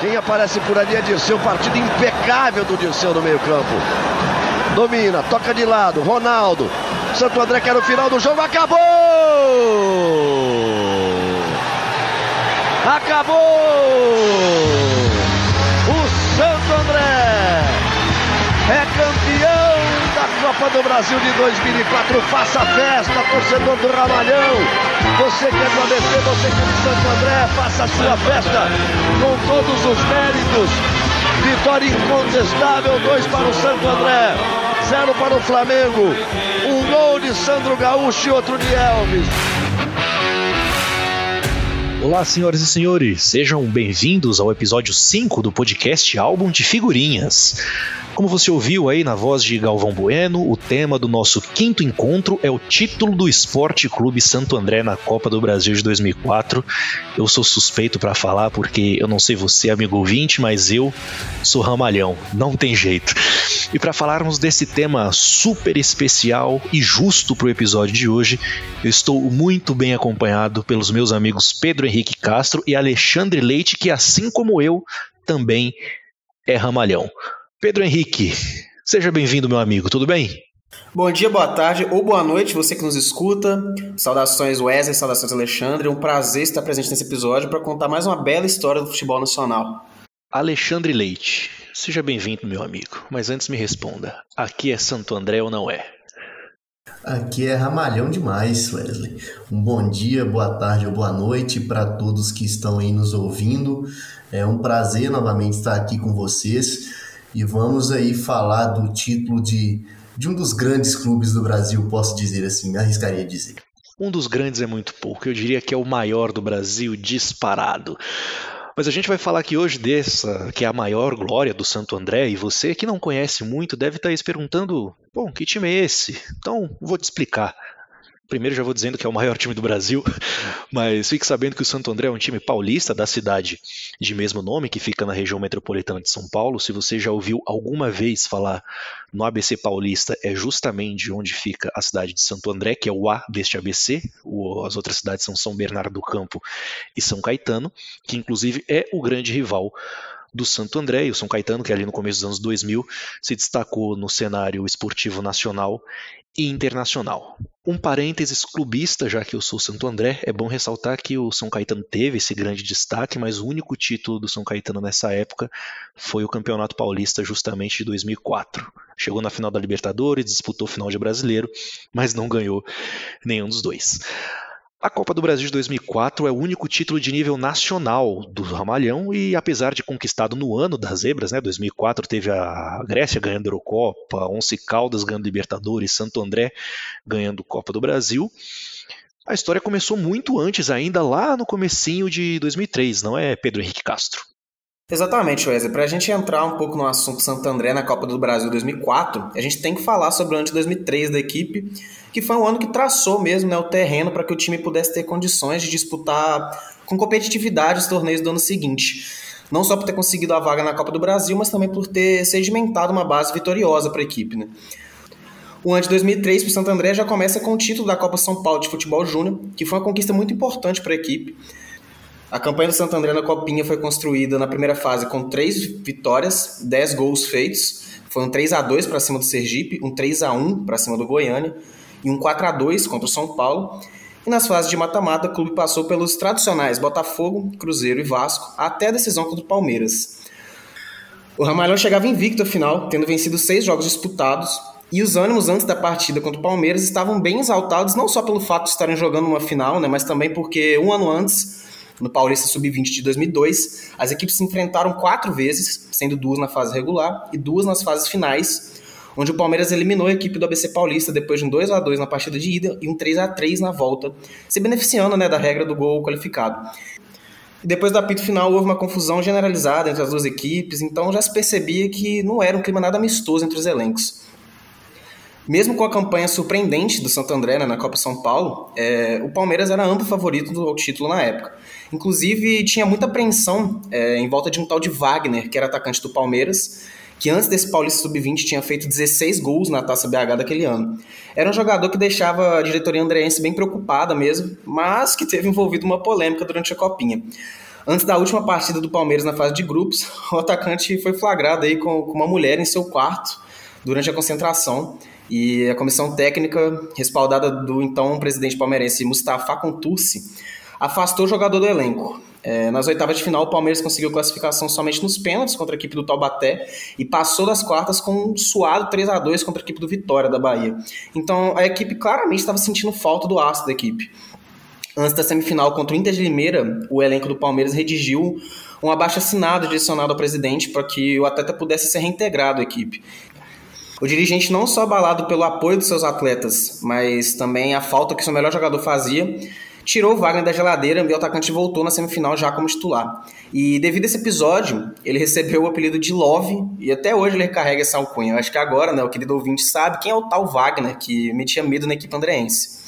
Quem aparece por ali é Dirceu, partida impecável do Dirceu no meio campo. Domina, toca de lado, Ronaldo. Santo André quer o final do jogo, acabou! Acabou! Copa do Brasil de 2004. Faça festa, torcedor do Ramalhão. Você que é do ABC, você que é de Santo André, faça a sua festa com todos os méritos. Vitória incontestável, dois para o Santo André, zero para o Flamengo. Um gol de Sandro Gaúcho e outro de Elvis. Olá, senhoras e senhores, sejam bem-vindos ao episódio 5 do podcast Álbum de Figurinhas. Como você ouviu aí na voz de Galvão Bueno, o tema do nosso quinto encontro é o título do Esporte Clube Santo André na Copa do Brasil de 2004. Eu sou suspeito para falar porque eu não sei você, amigo ouvinte, mas eu sou ramalhão, não tem jeito. E para falarmos desse tema super especial e justo para o episódio de hoje, eu estou muito bem acompanhado pelos meus amigos Pedro Henrique Castro e Alexandre Leite, que assim como eu, também é ramalhão. Pedro Henrique, seja bem-vindo, meu amigo, tudo bem? Bom dia, boa tarde ou boa noite, você que nos escuta. Saudações Wesley, saudações Alexandre. É um prazer estar presente nesse episódio para contar mais uma bela história do futebol nacional. Alexandre Leite, seja bem-vindo, meu amigo. Mas antes me responda: aqui é Santo André ou não é? Aqui é ramalhão demais, Wesley. Um bom dia, boa tarde ou boa noite para todos que estão aí nos ouvindo. É um prazer novamente estar aqui com vocês e vamos aí falar do título de, de um dos grandes clubes do Brasil, posso dizer assim, me arriscaria dizer. Um dos grandes é muito pouco, eu diria que é o maior do Brasil disparado. Mas a gente vai falar aqui hoje dessa, que é a maior glória do Santo André, e você que não conhece muito deve estar aí se perguntando: bom, que time é esse? Então, vou te explicar. Primeiro já vou dizendo que é o maior time do Brasil, mas fique sabendo que o Santo André é um time paulista da cidade de mesmo nome, que fica na região metropolitana de São Paulo. Se você já ouviu alguma vez falar no ABC Paulista, é justamente onde fica a cidade de Santo André, que é o A deste ABC. as outras cidades são São Bernardo do Campo e São Caetano, que inclusive é o grande rival do Santo André e o São Caetano, que ali no começo dos anos 2000 se destacou no cenário esportivo nacional e internacional. Um parênteses clubista, já que eu sou Santo André, é bom ressaltar que o São Caetano teve esse grande destaque, mas o único título do São Caetano nessa época foi o Campeonato Paulista, justamente de 2004. Chegou na final da Libertadores, disputou o final de Brasileiro, mas não ganhou nenhum dos dois. A Copa do Brasil de 2004 é o único título de nível nacional do Ramalhão e apesar de conquistado no ano das zebras, né, 2004 teve a Grécia ganhando a Eurocopa, Once Caldas ganhando Libertadores, Santo André ganhando Copa do Brasil. A história começou muito antes ainda, lá no comecinho de 2003, não é, Pedro Henrique Castro? Exatamente, Wesley. Para a gente entrar um pouco no assunto Santo André na Copa do Brasil 2004, a gente tem que falar sobre o ano de 2003 da equipe, que foi um ano que traçou mesmo né, o terreno para que o time pudesse ter condições de disputar com competitividade os torneios do ano seguinte. Não só por ter conseguido a vaga na Copa do Brasil, mas também por ter sedimentado uma base vitoriosa para a equipe. Né? O ano de 2003 para o Santo André já começa com o título da Copa São Paulo de Futebol Júnior, que foi uma conquista muito importante para a equipe. A campanha do Santo André na Copinha foi construída na primeira fase com três vitórias, dez gols feitos. Foi um 3 a 2 para cima do Sergipe, um 3 a 1 para cima do Goiânia e um 4 a 2 contra o São Paulo. E nas fases de mata-mata, o clube passou pelos tradicionais Botafogo, Cruzeiro e Vasco, até a decisão contra o Palmeiras. O Ramalhão chegava invicto à final, tendo vencido seis jogos disputados, e os ânimos antes da partida contra o Palmeiras estavam bem exaltados, não só pelo fato de estarem jogando uma final, né, mas também porque um ano antes no Paulista Sub-20 de 2002, as equipes se enfrentaram quatro vezes, sendo duas na fase regular e duas nas fases finais, onde o Palmeiras eliminou a equipe do ABC Paulista depois de um 2 a 2 na partida de ida e um 3 a 3 na volta, se beneficiando né, da regra do gol qualificado. depois do apito final houve uma confusão generalizada entre as duas equipes, então já se percebia que não era um clima nada amistoso entre os elencos. Mesmo com a campanha surpreendente do Santo André né, na Copa São Paulo, é, o Palmeiras era amplo favorito ao título na época. Inclusive, tinha muita apreensão é, em volta de um tal de Wagner, que era atacante do Palmeiras, que antes desse Paulista Sub-20 tinha feito 16 gols na Taça BH daquele ano. Era um jogador que deixava a diretoria andreense bem preocupada mesmo, mas que teve envolvido uma polêmica durante a Copinha. Antes da última partida do Palmeiras na fase de grupos, o atacante foi flagrado aí com, com uma mulher em seu quarto durante a concentração. E a comissão técnica, respaldada do então presidente palmeirense Mustafa Contursi, afastou o jogador do elenco. É, nas oitavas de final, o Palmeiras conseguiu classificação somente nos pênaltis contra a equipe do Taubaté e passou das quartas com um suado 3 a 2 contra a equipe do Vitória da Bahia. Então a equipe claramente estava sentindo falta do aço da equipe. Antes da semifinal contra o Inter de Limeira, o elenco do Palmeiras redigiu um abaixo-assinado direcionado ao presidente para que o atleta pudesse ser reintegrado à equipe. O dirigente não só abalado pelo apoio dos seus atletas, mas também a falta que seu melhor jogador fazia, tirou o Wagner da geladeira e o atacante voltou na semifinal já como titular. E devido a esse episódio, ele recebeu o apelido de Love e até hoje ele recarrega essa alcunha. Eu acho que agora, né, o querido ouvinte sabe quem é o tal Wagner que metia medo na equipe andreense.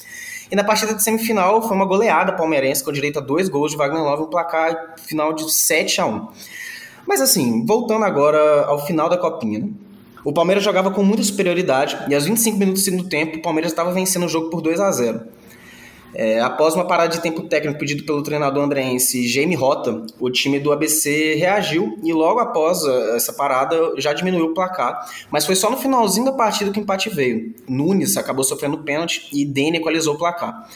E na partida de semifinal foi uma goleada palmeirense com direito a dois gols de Wagner Love, um placar final de 7 a 1. Mas assim, voltando agora ao final da copinha, né? O Palmeiras jogava com muita superioridade e aos 25 minutos do segundo tempo, o Palmeiras estava vencendo o jogo por 2 a 0. É, após uma parada de tempo técnico pedido pelo treinador andreense Jamie Rota, o time do ABC reagiu e logo após é, essa parada já diminuiu o placar, mas foi só no finalzinho da partida que o empate veio. Nunes acabou sofrendo pênalti e Dene equalizou o placar.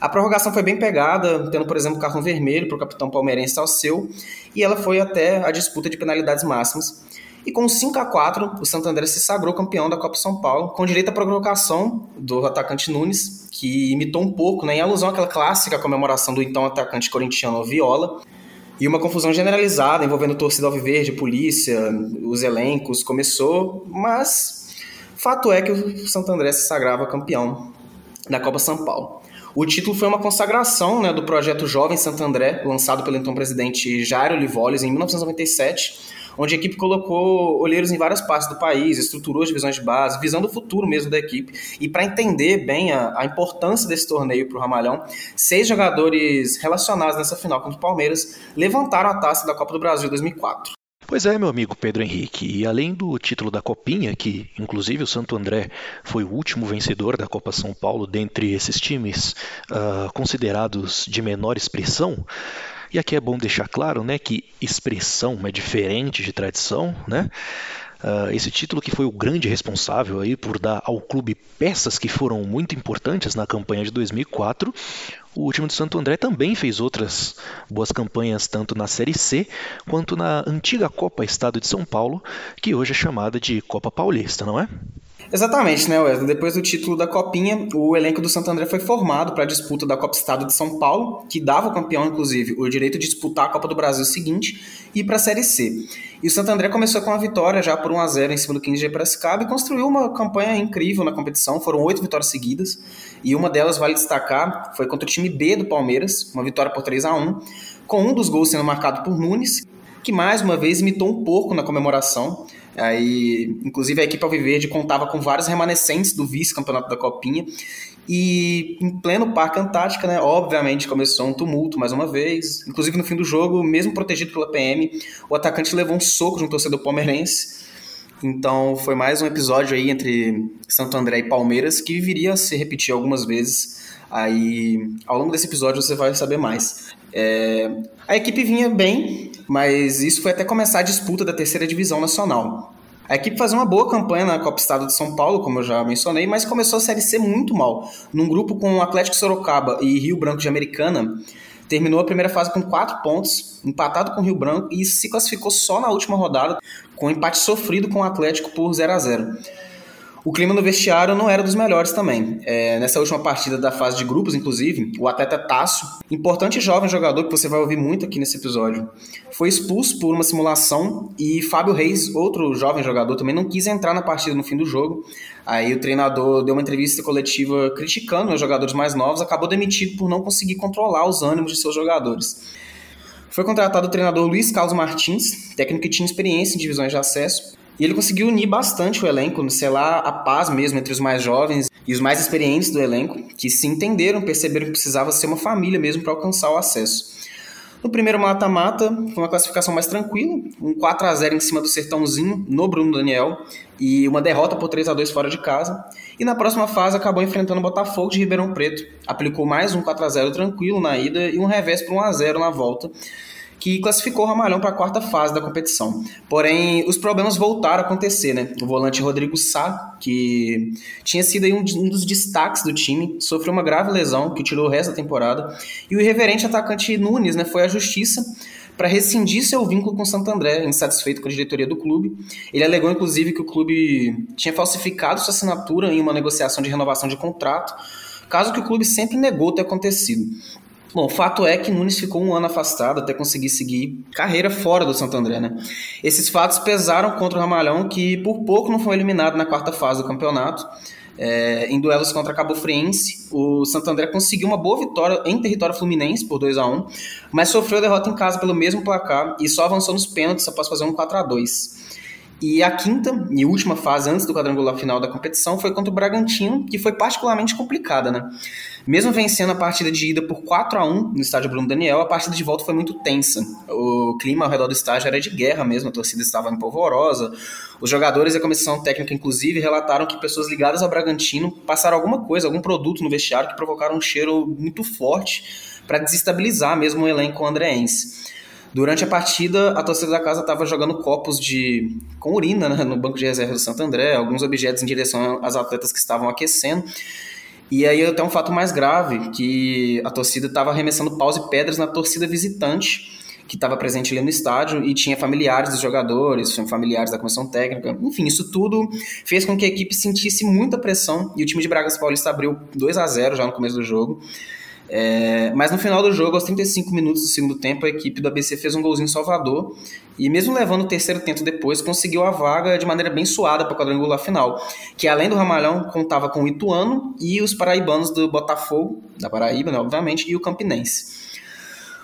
A prorrogação foi bem pegada, tendo, por exemplo, cartão vermelho para o capitão palmeirense Alceu, e ela foi até a disputa de penalidades máximas. E com 5 a 4 o Santo André se sagrou campeão da Copa São Paulo, com direito à provocação do atacante Nunes, que imitou um pouco, né, em alusão àquela clássica comemoração do então atacante corintiano Viola, e uma confusão generalizada envolvendo torcida alviverde, polícia, os elencos, começou, mas fato é que o Santo André se sagrava campeão da Copa São Paulo. O título foi uma consagração né, do projeto Jovem Santo André, lançado pelo então presidente Jairo Livoles em 1997, onde a equipe colocou olheiros em várias partes do país, estruturou as divisões de base, visando o futuro mesmo da equipe. E para entender bem a, a, importância desse torneio para o Ramalhão, seis jogadores relacionados nessa final contra o Palmeiras levantaram a taça da Copa do Brasil 2004. Pois é, meu amigo Pedro Henrique, e além do título da Copinha, que inclusive o Santo André foi o último vencedor da Copa São Paulo dentre esses times uh, considerados de menor expressão, e aqui é bom deixar claro né, que expressão é diferente de tradição, né? Uh, esse título que foi o grande responsável aí por dar ao clube peças que foram muito importantes na campanha de 2004. O time do Santo André também fez outras boas campanhas tanto na Série C quanto na antiga Copa Estado de São Paulo, que hoje é chamada de Copa Paulista, não é? Exatamente, né, Wesley? Depois do título da Copinha, o elenco do Santo André foi formado para a disputa da Copa Estado de São Paulo, que dava ao campeão, inclusive, o direito de disputar a Copa do Brasil seguinte e para a Série C. E o Santo André começou com uma vitória já por 1 a 0 em cima do 15 de Piracicaba e construiu uma campanha incrível na competição. Foram oito vitórias seguidas e uma delas, vale destacar, foi contra o time B do Palmeiras, uma vitória por 3 a 1 com um dos gols sendo marcado por Nunes, que mais uma vez imitou um pouco na comemoração. Aí, inclusive, a equipe Alviverde contava com vários remanescentes do vice-campeonato da Copinha. E em pleno Parque Antártica, né, obviamente começou um tumulto mais uma vez. Inclusive no fim do jogo, mesmo protegido pela PM, o atacante levou um soco de um torcedor palmeirense. Então foi mais um episódio aí entre Santo André e Palmeiras que viria a se repetir algumas vezes. Aí ao longo desse episódio você vai saber mais. É... A equipe vinha bem, mas isso foi até começar a disputa da terceira divisão nacional. A equipe fazia uma boa campanha na Copa Estado de São Paulo, como eu já mencionei, mas começou a Série C muito mal. Num grupo com Atlético Sorocaba e Rio Branco de Americana, terminou a primeira fase com quatro pontos, empatado com o Rio Branco e se classificou só na última rodada, com um empate sofrido com o Atlético por 0 a 0 o clima no vestiário não era dos melhores também. É, nessa última partida da fase de grupos, inclusive, o atleta Tasso, importante jovem jogador que você vai ouvir muito aqui nesse episódio, foi expulso por uma simulação e Fábio Reis, outro jovem jogador, também não quis entrar na partida no fim do jogo. Aí o treinador deu uma entrevista coletiva criticando os jogadores mais novos, acabou demitido por não conseguir controlar os ânimos de seus jogadores. Foi contratado o treinador Luiz Carlos Martins, técnico que tinha experiência em divisões de acesso, e ele conseguiu unir bastante o elenco, sei lá, a paz mesmo entre os mais jovens e os mais experientes do elenco, que se entenderam, perceberam que precisava ser uma família mesmo para alcançar o acesso. No primeiro mata-mata, foi uma classificação mais tranquila, um 4 a 0 em cima do Sertãozinho, no Bruno Daniel, e uma derrota por 3 a 2 fora de casa. E na próxima fase acabou enfrentando o Botafogo de Ribeirão Preto, aplicou mais um 4 a 0 tranquilo na ida e um revés por 1 a 0 na volta. Que classificou o Ramalhão para a quarta fase da competição. Porém, os problemas voltaram a acontecer, né? O volante Rodrigo Sá, que tinha sido um, dos destaques do time, sofreu uma grave lesão que tirou o resto da temporada, e o irreverente atacante Nunes, né, foi à justiça para rescindir seu vínculo com Santo André, insatisfeito com a diretoria do clube. Ele alegou, inclusive, que o clube tinha falsificado sua assinatura em uma negociação de renovação de contrato, caso que o clube sempre negou ter acontecido. Bom, o fato é que Nunes ficou um ano afastado até conseguir seguir carreira fora do Santo André, né? Esses fatos pesaram contra o Ramalhão, que por pouco não foi eliminado na quarta fase do campeonato. É, em duelos contra Cabo Friense, o Santo André conseguiu uma boa vitória em território fluminense por 2 a 1 mas sofreu derrota em casa pelo mesmo placar e só avançou nos pênaltis após fazer um 4 a 2 e a quinta e última fase antes do quadrangular final da competição foi contra o Bragantino, que foi particularmente complicada, né? Mesmo vencendo a partida de ida por 4 a 1 no estádio Bruno Daniel, a partida de volta foi muito tensa. O clima ao redor do estádio era de guerra mesmo, a torcida estava empolvorosa. Os jogadores e a comissão técnica, inclusive, relataram que pessoas ligadas ao Bragantino passaram alguma coisa, algum produto no vestiário que provocaram um cheiro muito forte para desestabilizar mesmo o elenco andreense. Durante a partida, a torcida da casa estava jogando copos de com urina né, no banco de reserva do Santo André, alguns objetos em direção às atletas que estavam aquecendo. E aí até um fato mais grave, que a torcida estava arremessando paus e pedras na torcida visitante, que estava presente ali no estádio, e tinha familiares dos jogadores, familiares da comissão técnica. Enfim, isso tudo fez com que a equipe sentisse muita pressão, e o time de Bragas Paulista abriu 2 a 0 já no começo do jogo. É, mas no final do jogo, aos 35 minutos do segundo tempo, a equipe do ABC fez um golzinho salvador e mesmo levando o terceiro tento depois, conseguiu a vaga de maneira bem suada para o quadrangular final, que além do Ramalhão contava com o Ituano e os paraibanos do Botafogo, da Paraíba, né, obviamente, e o Campinense.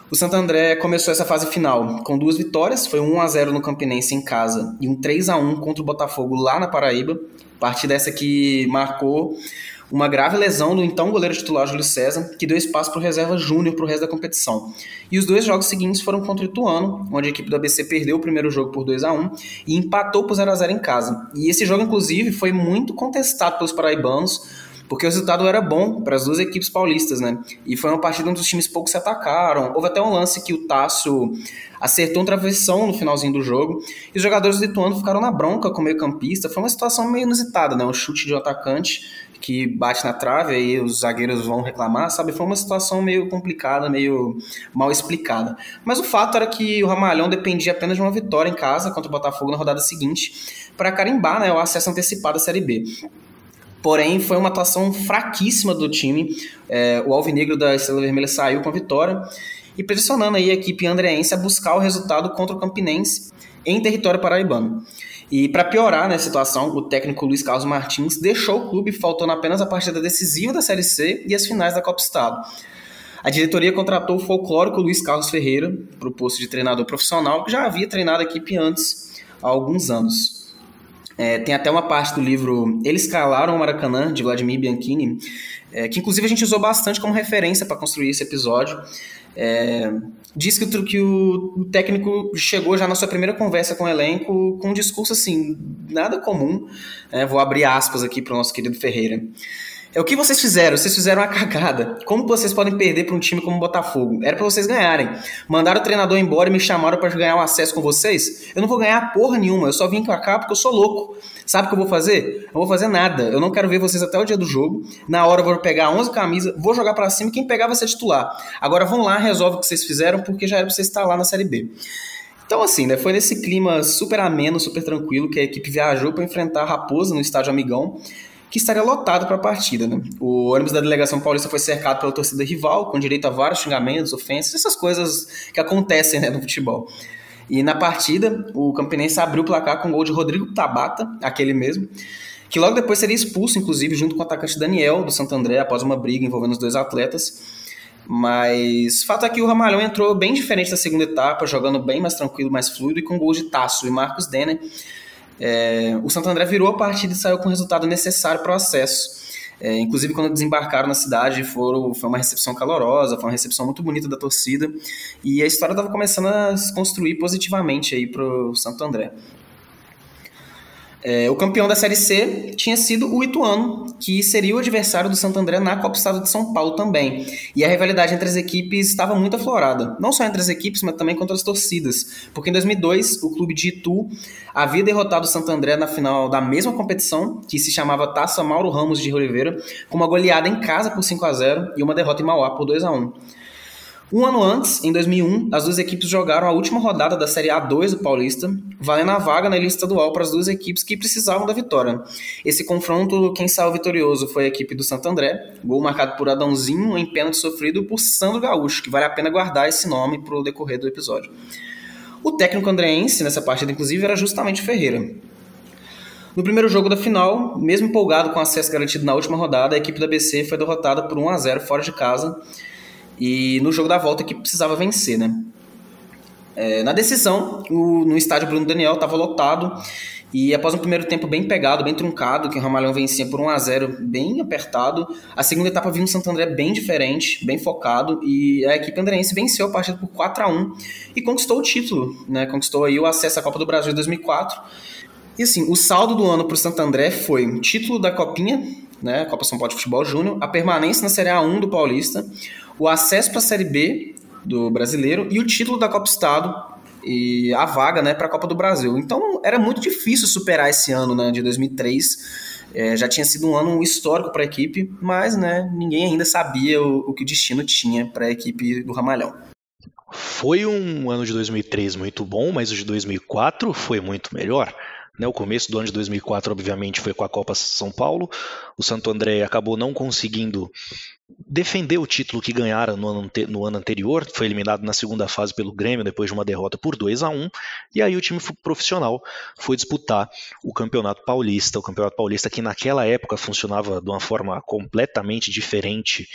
O Santo André começou essa fase final com duas vitórias, foi um 1 a 0 no Campinense em casa e um 3 a 1 contra o Botafogo lá na Paraíba. Partida essa que marcou uma grave lesão do então goleiro titular Júlio César, que deu espaço para o reserva júnior para o resto da competição. E os dois jogos seguintes foram contra o Ituano, onde a equipe do ABC perdeu o primeiro jogo por 2 a 1 e empatou por 0 a 0 em casa. E esse jogo, inclusive, foi muito contestado pelos paraibanos, porque o resultado era bom para as duas equipes paulistas, né? E foi uma partida onde os times pouco se atacaram. Houve até um lance que o Tássio acertou um travessão no finalzinho do jogo e os jogadores do Ituano ficaram na bronca com o meio-campista. Foi uma situação meio inusitada, né? Um chute de um atacante que bate na trave, aí os zagueiros vão reclamar, sabe? Foi uma situação meio complicada, meio mal explicada. Mas o fato era que o Ramalhão dependia apenas de uma vitória em casa contra o Botafogo na rodada seguinte para carimbar né, o acesso antecipado à Série B. Porém, foi uma atuação fraquíssima do time. É, o Alvinegro da Estrela Vermelha saiu com a vitória e pressionando aí a equipe andreense a buscar o resultado contra o Campinense em território paraibano. E para piorar né, a situação, o técnico Luiz Carlos Martins deixou o clube faltando apenas a partida decisiva da Série C e as finais da Copa Estado. A diretoria contratou o folclórico Luiz Carlos Ferreira para o posto de treinador profissional, que já havia treinado a equipe antes, há alguns anos. É, tem até uma parte do livro Eles Calaram o Maracanã, de Vladimir Bianchini, é, que inclusive a gente usou bastante como referência para construir esse episódio. É, diz que, que o, técnico chegou já na sua primeira conversa com o elenco com um discurso assim, nada comum. É, vou abrir aspas aqui para o nosso querido Ferreira. É o que vocês fizeram? Vocês fizeram uma cagada. Como vocês podem perder para um time como o Botafogo? Era para vocês ganharem. Mandaram o treinador embora e me chamaram para ganhar um acesso com vocês? Eu não vou ganhar porra nenhuma. Eu só vim pra cá porque eu sou louco. Sabe o que eu vou fazer? Eu vou fazer nada. Eu não quero ver vocês até o dia do jogo. Na hora eu vou pegar 11 camisas, vou jogar para cima e quem pegar vai ser titular. Agora vão lá, resolve o que vocês fizeram porque já era pra vocês estar lá na Série B. Então, assim, né, foi nesse clima super ameno, super tranquilo que a equipe viajou para enfrentar a Raposa no estádio Amigão que estaria lotado para a partida. Né? O ônibus da delegação paulista foi cercado pela torcida rival, com direito a vários xingamentos, ofensas, essas coisas que acontecem né, no futebol. E na partida, o Campinense abriu o placar com o gol de Rodrigo Tabata, aquele mesmo, que logo depois seria expulso, inclusive, junto com o atacante Daniel, do Santo André, após uma briga envolvendo os dois atletas. Mas fato é que o Ramalhão entrou bem diferente da segunda etapa, jogando bem mais tranquilo, mais fluido, e com gols de Tasso e Marcos Denner, é, o Santo André virou a partida e saiu com o resultado necessário para o acesso. É, inclusive, quando desembarcaram na cidade, foram, foi uma recepção calorosa, foi uma recepção muito bonita da torcida. E a história estava começando a se construir positivamente aí para o Santo André. É, o campeão da Série C tinha sido o Ituano, que seria o adversário do Santo André na Copa Estado de São Paulo também. E a rivalidade entre as equipes estava muito aflorada. Não só entre as equipes, mas também contra as torcidas. Porque em 2002, o clube de Itu havia derrotado o Santo André na final da mesma competição, que se chamava Taça Mauro Ramos de Oliveira, com uma goleada em casa por 5 a 0 e uma derrota em Mauá por 2 a 1 um ano antes, em 2001, as duas equipes jogaram a última rodada da Série A2 do Paulista, valendo a vaga na lista estadual para as duas equipes que precisavam da vitória. Esse confronto, quem saiu vitorioso foi a equipe do Santo André, gol marcado por Adãozinho em pênalti sofrido por Sandro Gaúcho, que vale a pena guardar esse nome para o decorrer do episódio. O técnico andreense nessa partida, inclusive, era justamente Ferreira. No primeiro jogo da final, mesmo empolgado com acesso garantido na última rodada, a equipe da BC foi derrotada por 1 a 0 fora de casa e no jogo da volta que precisava vencer, né? É, na decisão, o, no estádio Bruno Daniel estava lotado e após um primeiro tempo bem pegado, bem truncado, que o Ramalhão vencia por 1 a 0 bem apertado, a segunda etapa viu um Santo André bem diferente, bem focado e a equipe andrense venceu a partida por 4 a 1 e conquistou o título, né? Conquistou aí o acesso à Copa do Brasil de 2004. E assim, o saldo do ano para o Santo André foi o título da Copinha, né, Copa São Paulo de Futebol Júnior, a permanência na Série A1 do Paulista, o acesso para a Série B do brasileiro e o título da Copa Estado e a vaga né, para a Copa do Brasil. Então era muito difícil superar esse ano né, de 2003. É, já tinha sido um ano histórico para a equipe, mas né, ninguém ainda sabia o, o que o destino tinha para a equipe do Ramalhão. Foi um ano de 2003 muito bom, mas o de 2004 foi muito melhor. Né, o começo do ano de 2004, obviamente, foi com a Copa São Paulo. O Santo André acabou não conseguindo defender o título que ganhara no ano, no ano, anterior, foi eliminado na segunda fase pelo Grêmio depois de uma derrota por 2 a 1 e aí o time profissional foi disputar o Campeonato Paulista, o Campeonato Paulista que naquela época funcionava de uma forma completamente diferente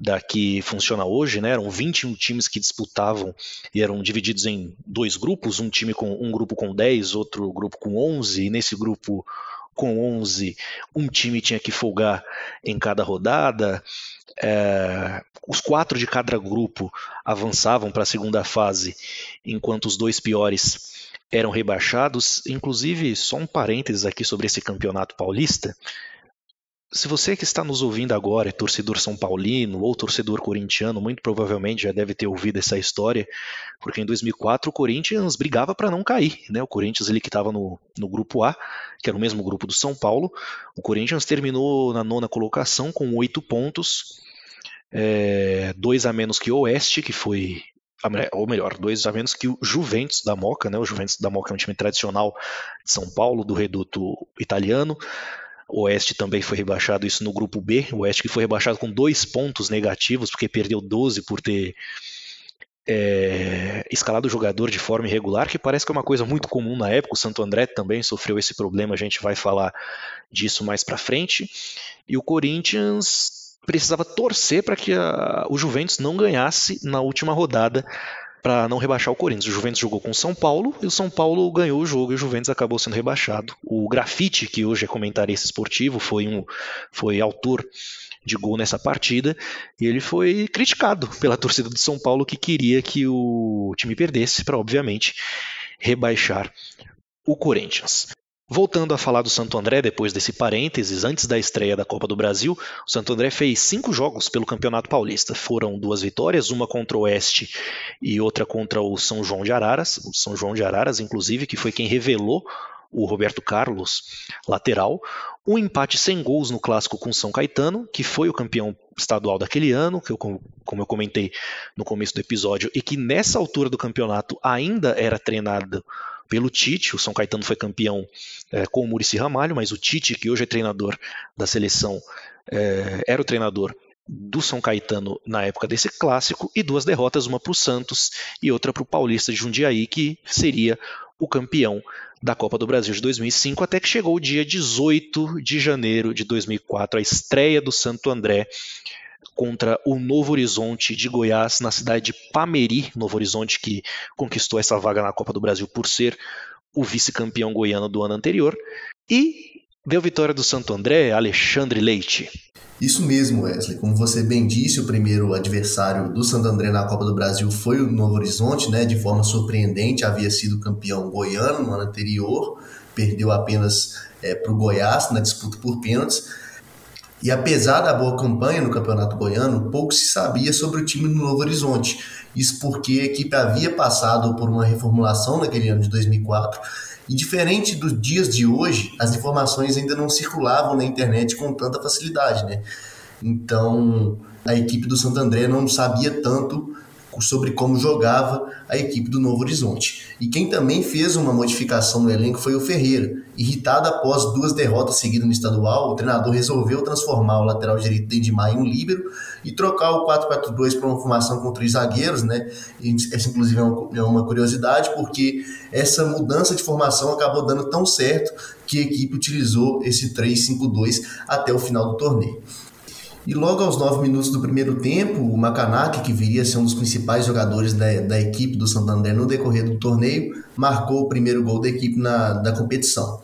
da que funciona hoje, né? Eram 21 times que disputavam e eram divididos em dois grupos, um time com um grupo com 10, outro grupo com 11, e nesse grupo com 11, um time tinha que folgar em cada rodada. É, os quatro de cada grupo avançavam para a segunda fase, enquanto os dois piores eram rebaixados. Inclusive, só um parênteses aqui sobre esse campeonato paulista. Se você que está nos ouvindo agora é torcedor são paulino ou torcedor corintiano, muito provavelmente já deve ter ouvido essa história, porque em 2004 o Corinthians brigava para não cair, né? O Corinthians ele que estava no, no grupo A, que era o mesmo grupo do São Paulo, o Corinthians terminou na nona colocação com oito pontos, é, dois a menos que o Oeste, que foi ou melhor, dois a menos que o Juventus da Moca, né? O Juventus da Moca é um time tradicional de São Paulo, do reduto italiano. O Oeste também foi rebaixado, isso no grupo B. O Oeste que foi rebaixado com dois pontos negativos, porque perdeu 12 por ter é, escalado o jogador de forma irregular, que parece que é uma coisa muito comum na época. O Santo André também sofreu esse problema, a gente vai falar disso mais para frente. E o Corinthians precisava torcer para que a, o Juventus não ganhasse na última rodada para não rebaixar o Corinthians. O Juventus jogou com o São Paulo e o São Paulo ganhou o jogo e o Juventus acabou sendo rebaixado. O Grafite, que hoje é comentarista esportivo, foi um foi autor de gol nessa partida e ele foi criticado pela torcida do São Paulo que queria que o time perdesse para obviamente rebaixar o Corinthians. Voltando a falar do Santo André, depois desse parênteses, antes da estreia da Copa do Brasil, o Santo André fez cinco jogos pelo Campeonato Paulista. Foram duas vitórias, uma contra o Oeste e outra contra o São João de Araras. O São João de Araras, inclusive, que foi quem revelou o Roberto Carlos, lateral. Um empate sem gols no clássico com o São Caetano, que foi o campeão estadual daquele ano, que eu, como eu comentei no começo do episódio, e que nessa altura do campeonato ainda era treinado pelo Tite. O São Caetano foi campeão é, com o Murici Ramalho, mas o Tite, que hoje é treinador da seleção, é, era o treinador do São Caetano na época desse clássico e duas derrotas, uma para o Santos e outra para o Paulista de Jundiaí, que seria o campeão da Copa do Brasil de 2005, até que chegou o dia 18 de janeiro de 2004, a estreia do Santo André contra o Novo Horizonte de Goiás, na cidade de Pameri, Novo Horizonte que conquistou essa vaga na Copa do Brasil por ser o vice-campeão goiano do ano anterior. E deu vitória do Santo André, Alexandre Leite. Isso mesmo, Wesley. Como você bem disse, o primeiro adversário do Santo André na Copa do Brasil foi o Novo Horizonte, né? De forma surpreendente, havia sido campeão goiano no ano anterior perdeu apenas é, para o Goiás na disputa por pênaltis. E apesar da boa campanha no Campeonato Goiano, pouco se sabia sobre o time do Novo Horizonte. Isso porque a equipe havia passado por uma reformulação naquele ano de 2004 e diferente dos dias de hoje, as informações ainda não circulavam na internet com tanta facilidade, né? Então, a equipe do Santo André não sabia tanto sobre como jogava a equipe do Novo Horizonte. E quem também fez uma modificação no elenco foi o Ferreira. Irritado após duas derrotas seguidas no estadual, o treinador resolveu transformar o lateral direito Dendimar em um líbero e trocar o 4-4-2 para uma formação com três zagueiros, né? Essa inclusive é, é uma curiosidade, porque essa mudança de formação acabou dando tão certo que a equipe utilizou esse 3-5-2 até o final do torneio. E logo aos nove minutos do primeiro tempo, o Macanak, que viria a ser um dos principais jogadores da, da equipe do Santander no decorrer do torneio, marcou o primeiro gol da equipe na, da competição.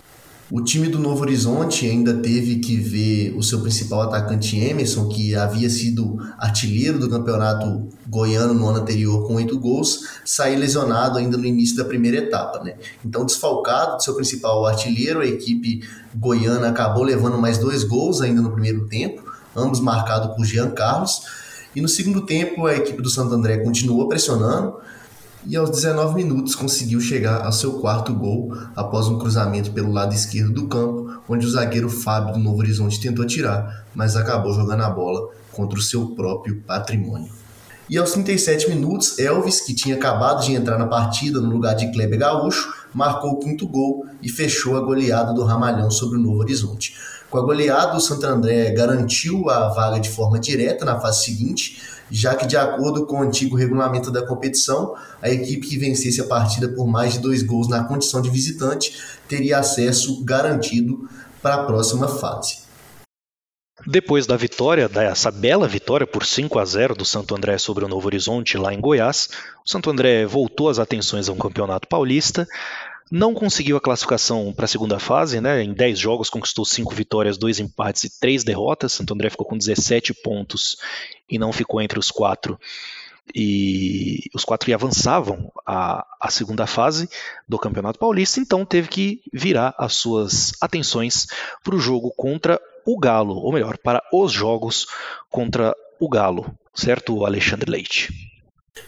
O time do Novo Horizonte ainda teve que ver o seu principal atacante Emerson, que havia sido artilheiro do campeonato goiano no ano anterior com oito gols, sair lesionado ainda no início da primeira etapa. Né? Então, desfalcado do seu principal artilheiro, a equipe goiana acabou levando mais dois gols ainda no primeiro tempo ambos marcados por Jean Carlos. E no segundo tempo, a equipe do Santo André continuou pressionando e aos 19 minutos conseguiu chegar ao seu quarto gol após um cruzamento pelo lado esquerdo do campo, onde o zagueiro Fábio do Novo Horizonte tentou tirar, mas acabou jogando a bola contra o seu próprio patrimônio. E aos 37 minutos, Elvis, que tinha acabado de entrar na partida no lugar de Kleber Gaúcho, marcou o quinto gol e fechou a goleada do Ramalhão sobre o Novo Horizonte. Com a goleada, o Santo André garantiu a vaga de forma direta na fase seguinte, já que, de acordo com o antigo regulamento da competição, a equipe que vencesse a partida por mais de dois gols na condição de visitante teria acesso garantido para a próxima fase. Depois da vitória, dessa bela vitória por 5 a 0 do Santo André sobre o Novo Horizonte lá em Goiás, o Santo André voltou as atenções ao Campeonato Paulista, não conseguiu a classificação para a segunda fase, né? Em 10 jogos conquistou 5 vitórias, 2 empates e 3 derrotas. Santo André ficou com 17 pontos e não ficou entre os quatro e os quatro que avançavam a, a segunda fase do Campeonato Paulista, então teve que virar as suas atenções para o jogo contra o Galo, ou melhor, para os jogos contra o Galo, certo, Alexandre Leite?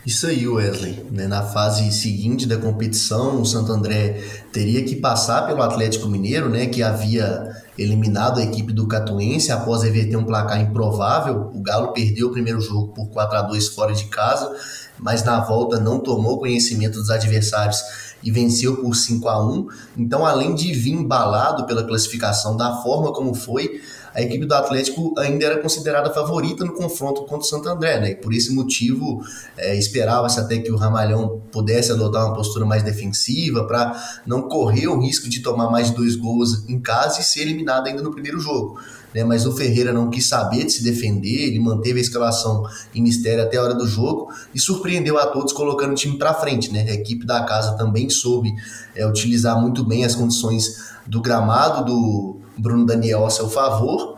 Isso aí, Wesley. Né? Na fase seguinte da competição, o Santo André teria que passar pelo Atlético Mineiro, né, que havia eliminado a equipe do Catuense após reverter um placar improvável. O Galo perdeu o primeiro jogo por 4 a 2 fora de casa, mas na volta não tomou conhecimento dos adversários e venceu por 5 a 1. Então, além de vir embalado pela classificação da forma como foi, a equipe do Atlético ainda era considerada favorita no confronto contra o Santo André, né? E por esse motivo é, esperava-se até que o Ramalhão pudesse adotar uma postura mais defensiva para não correr o risco de tomar mais dois gols em casa e ser eliminado ainda no primeiro jogo. Né? Mas o Ferreira não quis saber de se defender, ele manteve a escalação em mistério até a hora do jogo e surpreendeu a todos colocando o time para frente. Né? A equipe da casa também soube é, utilizar muito bem as condições do gramado do, Bruno Daniel a seu favor,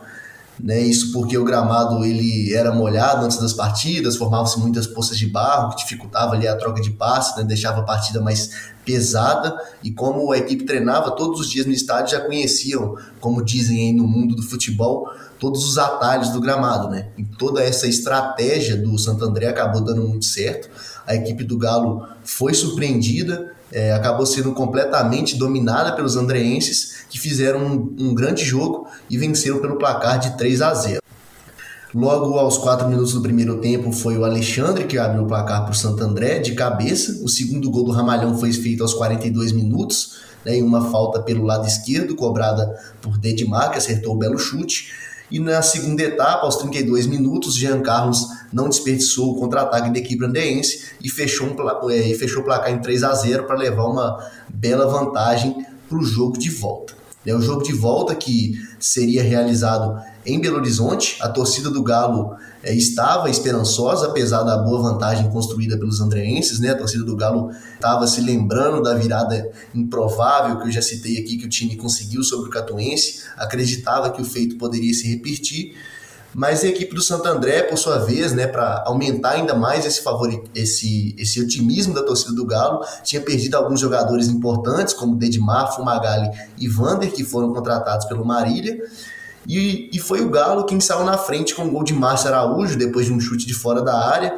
né? Isso porque o gramado ele era molhado antes das partidas, formavam-se muitas poças de barro que dificultava ali a troca de passes, né? deixava a partida mais pesada e como a equipe treinava todos os dias no estádio já conheciam, como dizem aí no mundo do futebol, todos os atalhos do gramado, né? E toda essa estratégia do Santo André acabou dando muito certo. A equipe do Galo foi surpreendida, é, acabou sendo completamente dominada pelos andreenses, que fizeram um, um, grande jogo e venceram pelo placar de 3 a 0. Logo aos 4 minutos do primeiro tempo foi o Alexandre que abriu o placar para o Santo André de cabeça. O segundo gol do Ramalhão foi feito aos 42 minutos, né, em uma falta pelo lado esquerdo, cobrada por Dedimar, que acertou o belo chute. E na segunda etapa, aos 32 minutos, Jean Carlos não desperdiçou o contra-ataque da equipe andeense e fechou, um, é, e fechou o placar em 3 a 0 para levar uma bela vantagem para o jogo de volta. É o jogo de volta que seria realizado em Belo Horizonte. A torcida do Galo é, estava esperançosa, apesar da boa vantagem construída pelos andreenses. Né? A torcida do Galo estava se lembrando da virada improvável que eu já citei aqui, que o time conseguiu sobre o Catuense. Acreditava que o feito poderia se repetir. Mas a equipe do Santo André, por sua vez, né, para aumentar ainda mais esse, favori, esse, esse otimismo da torcida do Galo, tinha perdido alguns jogadores importantes, como Dedmar, Fumagalli e Vander, que foram contratados pelo Marília. E, e foi o Galo quem saiu na frente com o gol de Márcio Araújo, depois de um chute de fora da área.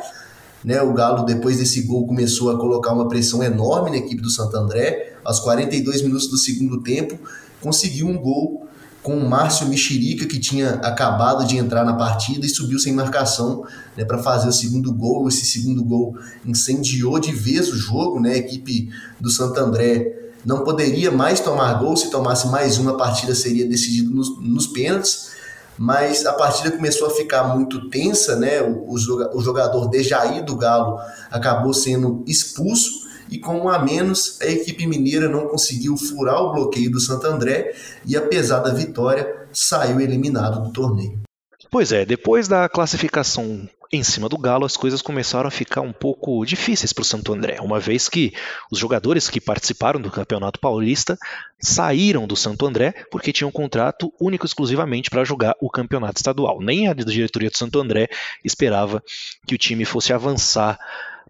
Né, o Galo, depois desse gol, começou a colocar uma pressão enorme na equipe do Santo André. Aos 42 minutos do segundo tempo, conseguiu um gol com o Márcio Mexerica, que tinha acabado de entrar na partida e subiu sem marcação né, para fazer o segundo gol. Esse segundo gol incendiou de vez o jogo. Né? A equipe do Santo André não poderia mais tomar gol. Se tomasse mais uma, a partida seria decidida nos, nos pênaltis. Mas a partida começou a ficar muito tensa. Né? O, o jogador Dejaí do Galo acabou sendo expulso e com um a menos, a equipe mineira não conseguiu furar o bloqueio do Santo André e, apesar da vitória, saiu eliminado do torneio. Pois é, depois da classificação em cima do Galo, as coisas começaram a ficar um pouco difíceis para o Santo André, uma vez que os jogadores que participaram do Campeonato Paulista saíram do Santo André porque tinham um contrato único exclusivamente para jogar o Campeonato Estadual. Nem a diretoria do Santo André esperava que o time fosse avançar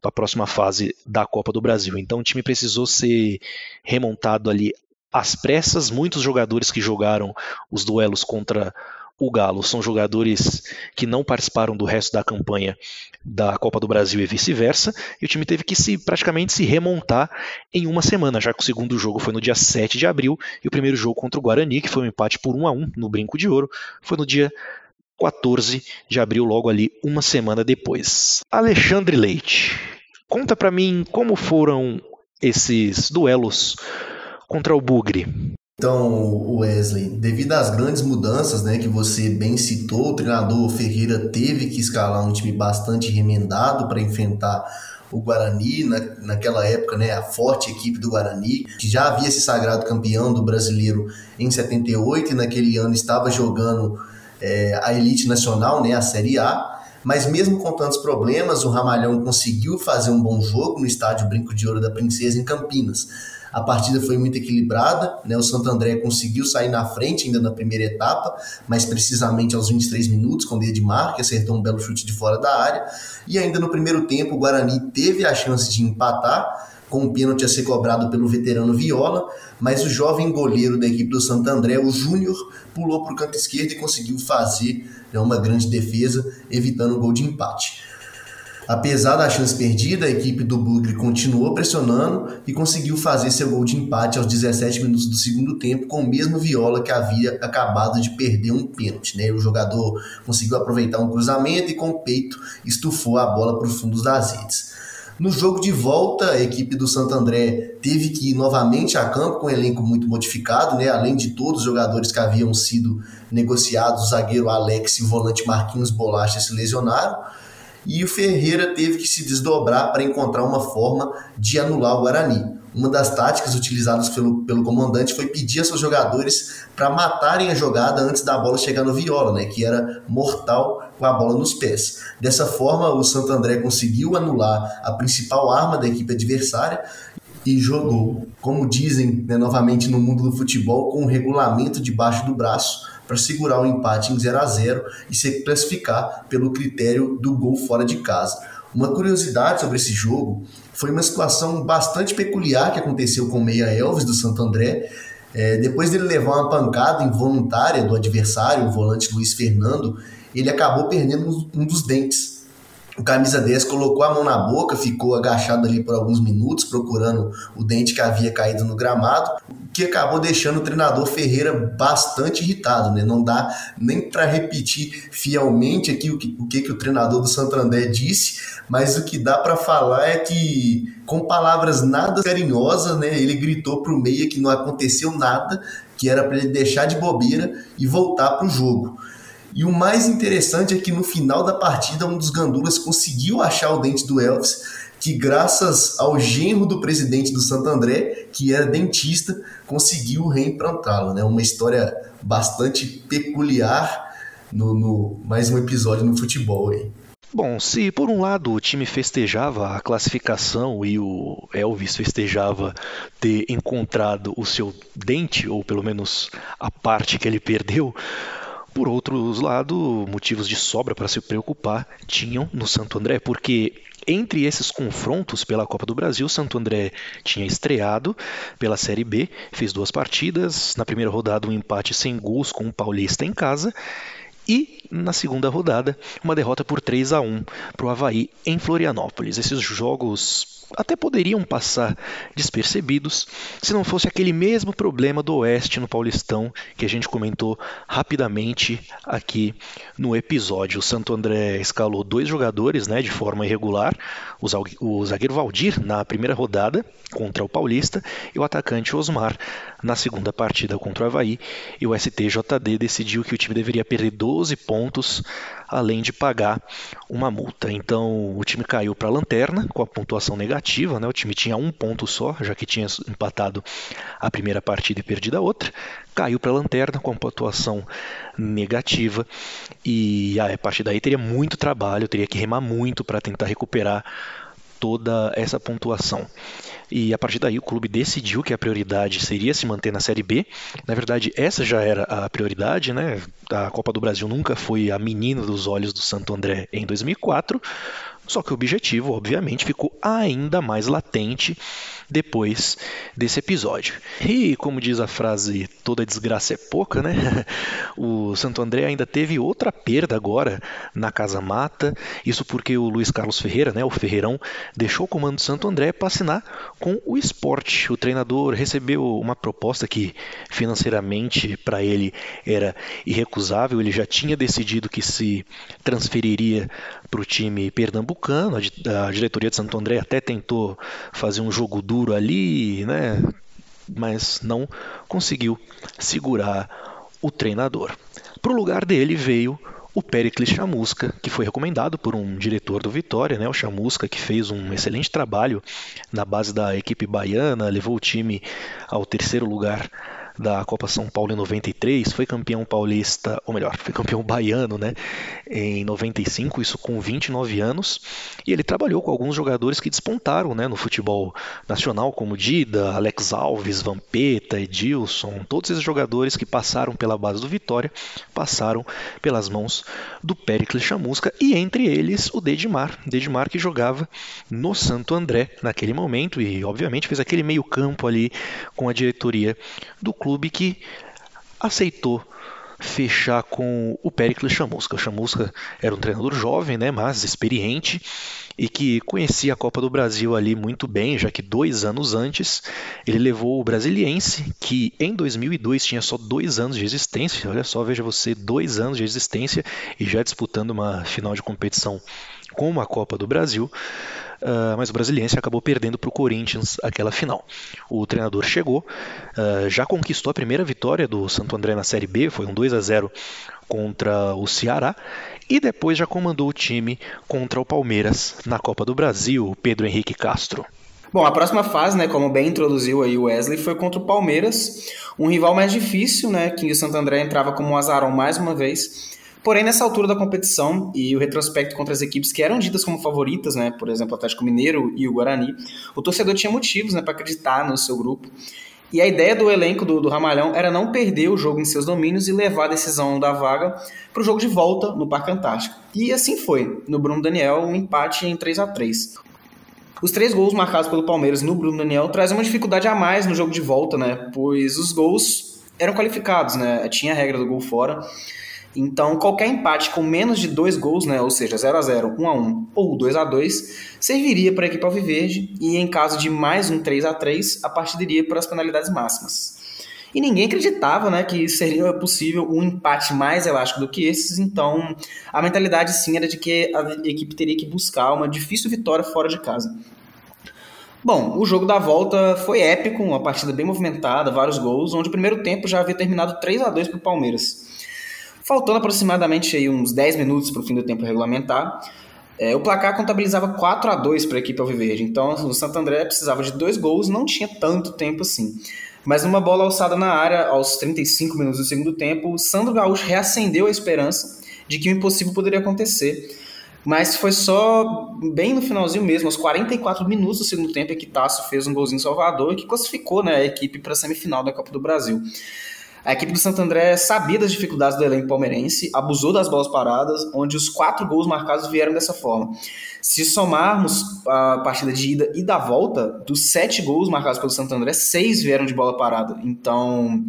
para a próxima fase da Copa do Brasil. Então o time precisou ser remontado ali às pressas. Muitos jogadores que jogaram os duelos contra o Galo são jogadores que não participaram do resto da campanha da Copa do Brasil e vice-versa, e o time teve que se praticamente se remontar em uma semana, já que o segundo jogo foi no dia 7 de abril e o primeiro jogo contra o Guarani, que foi um empate por 1 a 1 no Brinco de Ouro, foi no dia 14 de abril, logo ali uma semana depois. Alexandre Leite, conta para mim como foram esses duelos contra o Bugre. Então, Wesley, devido às grandes mudanças né, que você bem citou, o treinador Ferreira teve que escalar um time bastante remendado para enfrentar o Guarani, na, naquela época, né, a forte equipe do Guarani, que já havia se sagrado campeão do brasileiro em 78 e naquele ano estava jogando é, a elite nacional, né, a Série A. Mas mesmo com tantos problemas, o Ramalhão conseguiu fazer um bom jogo no estádio Brinco de Ouro da Princesa em Campinas. A partida foi muito equilibrada, né? O Santo André conseguiu sair na frente ainda na primeira etapa, mas precisamente aos 23 minutos, com o Edmar, que acertou um belo chute de fora da área. E ainda no primeiro tempo, o Guarani teve a chance de empatar, com um pênalti a ser cobrado pelo veterano Viola, mas o jovem goleiro da equipe do Santo André, o Júnior, pulou para o canto esquerdo e conseguiu fazer né, uma grande defesa, evitando o gol de empate. Apesar da chance perdida, a equipe do Bugre continuou pressionando e conseguiu fazer seu gol de empate aos 17 minutos do segundo tempo com o mesmo Viola que havia acabado de perder um pênalti. Né? O jogador conseguiu aproveitar um cruzamento e com o peito estufou a bola para os fundos das redes. No jogo de volta, a equipe do Santo André teve que ir novamente a campo com um elenco muito modificado, né? além de todos os jogadores que haviam sido negociados, o zagueiro Alex e o volante Marquinhos Bolacha se lesionaram. E o Ferreira teve que se desdobrar para encontrar uma forma de anular o Guarani. Uma das táticas utilizadas pelo, pelo comandante foi pedir a seus jogadores para matarem a jogada antes da bola chegar no Viola, né, que era mortal com a bola nos pés. Dessa forma, o Santo André conseguiu anular a principal arma da equipe adversária e jogou, como dizem né, novamente no mundo do futebol, com o regulamento debaixo do braço para segurar o empate em 0 a 0 e se classificar pelo critério do gol fora de casa. Uma curiosidade sobre esse jogo foi uma situação bastante peculiar que aconteceu com o Meia Elvis do Santo André. É, depois dele levar uma pancada involuntária do adversário, o volante Luiz Fernando, ele acabou perdendo um dos dentes. O camisa 10 colocou a mão na boca, ficou agachado ali por alguns minutos, procurando o dente que havia caído no gramado, que acabou deixando o treinador Ferreira bastante irritado. Né? Não dá nem para repetir fielmente aqui o que, o que, que o treinador do Santander disse, mas o que dá para falar é que, com palavras nada carinhosas, né, ele gritou para o meia que não aconteceu nada, que era para ele deixar de bobeira e voltar para o jogo. E o mais interessante é que no final da partida, um dos gandulas conseguiu achar o dente do Elvis, que graças ao genro do presidente do Santo André, que era dentista, conseguiu reimplantá-lo. Né? Uma história bastante peculiar no, no, mais um episódio no futebol aí. Bom, se por um lado o time festejava a classificação e o Elvis festejava ter encontrado o seu dente, ou pelo menos a parte que ele perdeu, Por outro lado, motivos de sobra para se preocupar tinham no Santo André, porque entre esses confrontos pela Copa do Brasil, Santo André tinha estreado pela Série B, fez duas partidas, na primeira rodada um empate sem gols com o Paulista em casa e na segunda rodada uma derrota por 3 a 1 para o Havaí em Florianópolis. Esses jogos até poderiam passar despercebidos se não fosse aquele mesmo problema do Oeste no Paulistão que a gente comentou rapidamente aqui no episódio. O Santo André escalou dois jogadores né, de forma irregular, o zagueiro Valdir na primeira rodada contra o Paulista e o atacante Osmar na segunda partida contra o Havaí. E o STJD decidiu que o time deveria perder 12 pontos além de pagar uma multa. Então o time caiu para a lanterna com a pontuação negativa, né? o time tinha um ponto só, já que tinha empatado a primeira partida e perdido a outra, caiu para a lanterna com a pontuação negativa e a partir daí teria muito trabalho, teria que remar muito para tentar recuperar toda essa pontuação. E a partir daí o clube decidiu que a prioridade seria se manter na Série B. Na verdade, essa já era a prioridade, né? A Copa do Brasil nunca foi a menina dos olhos do Santo André em 2004. Só que o objetivo, obviamente, ficou ainda mais latente depois desse episódio. E como diz a frase, toda desgraça é pouca, né? O Santo André ainda teve outra perda agora na Casa Mata. Isso porque o Luiz Carlos Ferreira, né, o Ferreirão, deixou o comando do Santo André para assinar com o esporte. O treinador recebeu uma proposta que financeiramente para ele era irrecusável. Ele já tinha decidido que se transferiria para o time pernambucano. A diretoria de Santo André até tentou fazer um jogo duro ali, né? Mas não conseguiu segurar o treinador. Para o lugar dele veio o Pericles Chamusca, que foi recomendado por um diretor do Vitória, né, o Chamusca, que fez um excelente trabalho na base da equipe baiana, levou o time ao terceiro lugar da Copa São Paulo em 93, foi campeão paulista, ou melhor, foi campeão baiano, né, em 95, isso com 29 anos, e ele trabalhou com alguns jogadores que despontaram, né, no futebol nacional, como Dida, Alex Alves, Vampeta, Edilson, todos esses jogadores que passaram pela base do Vitória, passaram pelas mãos do Pericles Chamusca, e entre eles o Dedimar, Dedimar que jogava no Santo André naquele momento, e obviamente fez aquele meio campo ali com a diretoria do clube que aceitou fechar com o Pericles Chamusca. O Chamusca era um treinador jovem, né, mas experiente e que conhecia a Copa do Brasil ali muito bem, já que dois anos antes ele levou o Brasiliense, que em 2002 tinha só dois anos de existência. Olha só, veja você, dois anos de existência e já disputando uma final de competição com a Copa do Brasil. Uh, mas o Brasiliense acabou perdendo para o Corinthians aquela final. O treinador chegou, uh, já conquistou a primeira vitória do Santo André na Série B, foi um 2 a 0 contra o Ceará, e depois já comandou o time contra o Palmeiras na Copa do Brasil, Pedro Henrique Castro. Bom, a próxima fase, né, como bem introduziu aí o Wesley, foi contra o Palmeiras, um rival mais difícil, né, que o Santo André entrava como um azarão mais uma vez. Porém, nessa altura da competição e o retrospecto contra as equipes que eram ditas como favoritas, né, por exemplo, o Atlético Mineiro e o Guarani, o torcedor tinha motivos né, para acreditar no seu grupo. E a ideia do elenco do, do, Ramalhão era não perder o jogo em seus domínios e levar a decisão da vaga para o jogo de volta no Parque Antártico. E assim foi. No Bruno Daniel, um empate em 3 a 3 Os três gols marcados pelo Palmeiras no Bruno Daniel trazem uma dificuldade a mais no jogo de volta, né? Pois os gols eram qualificados, né? Tinha a regra do gol fora. Então, qualquer empate com menos de dois gols, né, ou seja, 0 a 0 1 a 1 ou 2 a 2 serviria para a equipe alviverde e, em caso de mais um 3 a 3 a partida iria para as penalidades máximas. E ninguém acreditava né, que seria possível um empate mais elástico do que esses, então a mentalidade sim era de que a equipe teria que buscar uma difícil vitória fora de casa. Bom, o jogo da volta foi épico, uma partida bem movimentada, vários gols, onde o primeiro tempo já havia terminado 3 a 2 para o Palmeiras. Faltando aproximadamente aí uns 10 minutos para o fim do tempo regulamentar, é, o placar contabilizava 4 a 2 para a equipe alviverde. Então o Santo André precisava de dois gols, não tinha tanto tempo assim. Mas numa bola alçada na área, aos 35 minutos do segundo tempo, o Sandro Gaúcho reacendeu a esperança de que o impossível poderia acontecer. Mas foi só bem no finalzinho mesmo, aos 44 minutos do segundo tempo, que Tasso fez um golzinho salvador e que classificou né, a equipe para a semifinal da Copa do Brasil. A equipe do Santo André sabia das dificuldades do elenco palmeirense, abusou das bolas paradas, onde os quatro gols marcados vieram dessa forma. Se somarmos a partida de ida e da volta, dos sete gols marcados pelo Santo André, seis vieram de bola parada. Então,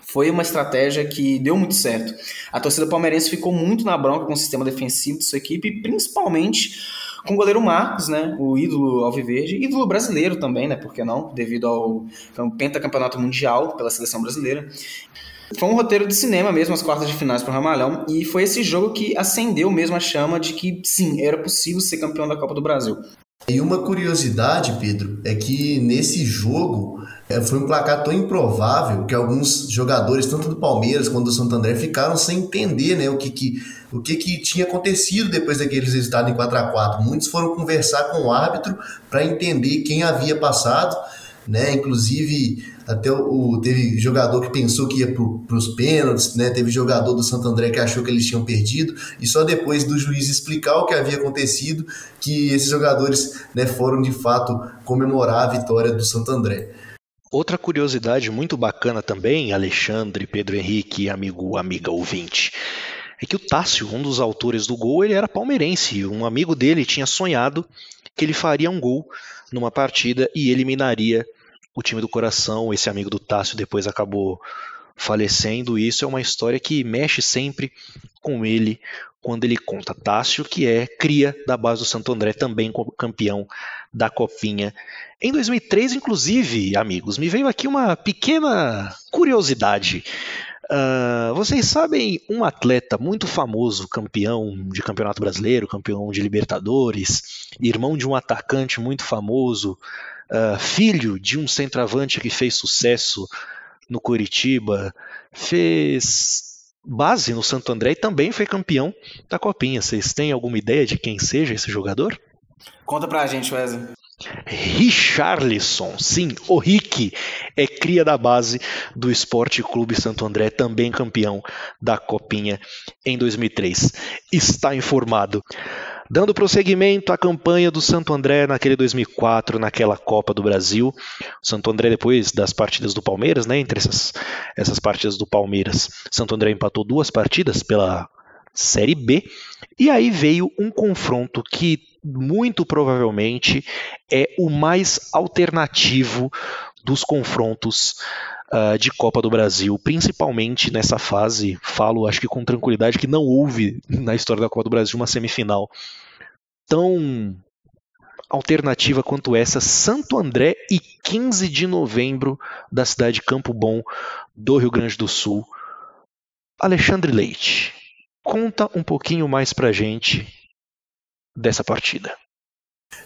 foi uma estratégia que deu muito certo. A torcida palmeirense ficou muito na bronca com o sistema defensivo de sua equipe, principalmente com o goleiro Marcos, né, o ídolo alviverde, ídolo brasileiro também, né, por que não, devido ao, ao pentacampeonato mundial pela seleção brasileira. Foi um roteiro de cinema mesmo, as quartas de finais para o Ramalhão, e foi esse jogo que acendeu mesmo a chama de que, sim, era possível ser campeão da Copa do Brasil. E uma curiosidade, Pedro, é que nesse jogo é, foi um placar tão improvável que alguns jogadores, tanto do Palmeiras quanto do Santo André, ficaram sem entender né, o, que, que, o que, que tinha acontecido depois daqueles resultados em 4 a 4 Muitos foram conversar com o árbitro para entender quem havia passado, né? Inclusive, até o, teve jogador que pensou que ia para os pênaltis, né? Teve jogador do Santo André que achou que eles tinham perdido, e só depois do juiz explicar o que havia acontecido que esses jogadores né, foram de fato comemorar a vitória do Santo André. Outra curiosidade muito bacana também, Alexandre, Pedro Henrique, amigo, amiga ouvinte, é que o Tássio, um dos autores do gol, ele era palmeirense. Um amigo dele tinha sonhado que ele faria um gol numa partida e eliminaria o time do coração. Esse amigo do Tássio depois acabou falecendo. E isso é uma história que mexe sempre com ele quando ele conta. Tássio, que é cria da base do Santo André, também campeão da Copinha. Em 2003, inclusive, amigos, me veio aqui uma pequena curiosidade. Uh, vocês sabem um atleta muito famoso, campeão de campeonato brasileiro, campeão de Libertadores, irmão de um atacante muito famoso, uh, filho de um centroavante que fez sucesso no Curitiba, fez base no Santo André e também foi campeão da Copinha. Vocês têm alguma ideia de quem seja esse jogador? Conta pra gente, Wesley. Richarlison, sim, o Rick é cria da base do Esporte Clube Santo André, também campeão da Copinha em 2003. Está informado. Dando prosseguimento à campanha do Santo André naquele 2004, naquela Copa do Brasil. O Santo André, depois das partidas do Palmeiras, né, entre essas, essas partidas do Palmeiras, Santo André empatou duas partidas pela Série B. E aí veio um confronto que muito provavelmente é o mais alternativo dos confrontos uh, de Copa do Brasil, principalmente nessa fase. Falo, acho que com tranquilidade, que não houve na história da Copa do Brasil uma semifinal tão alternativa quanto essa, Santo André e 15 de novembro da cidade de Campo Bom, do Rio Grande do Sul. Alexandre Leite, conta um pouquinho mais pra gente dessa partida.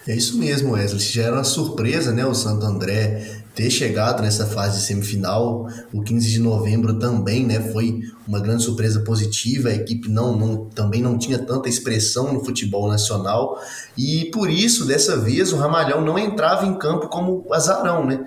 É isso mesmo, Wesley. Já era uma surpresa, né, o Santo André ter chegado nessa fase semifinal. O 15 de novembro também, né, foi uma grande surpresa positiva. A equipe não, não, também não tinha tanta expressão no futebol nacional e por isso, dessa vez, o Ramalhão não entrava em campo como azarão, né?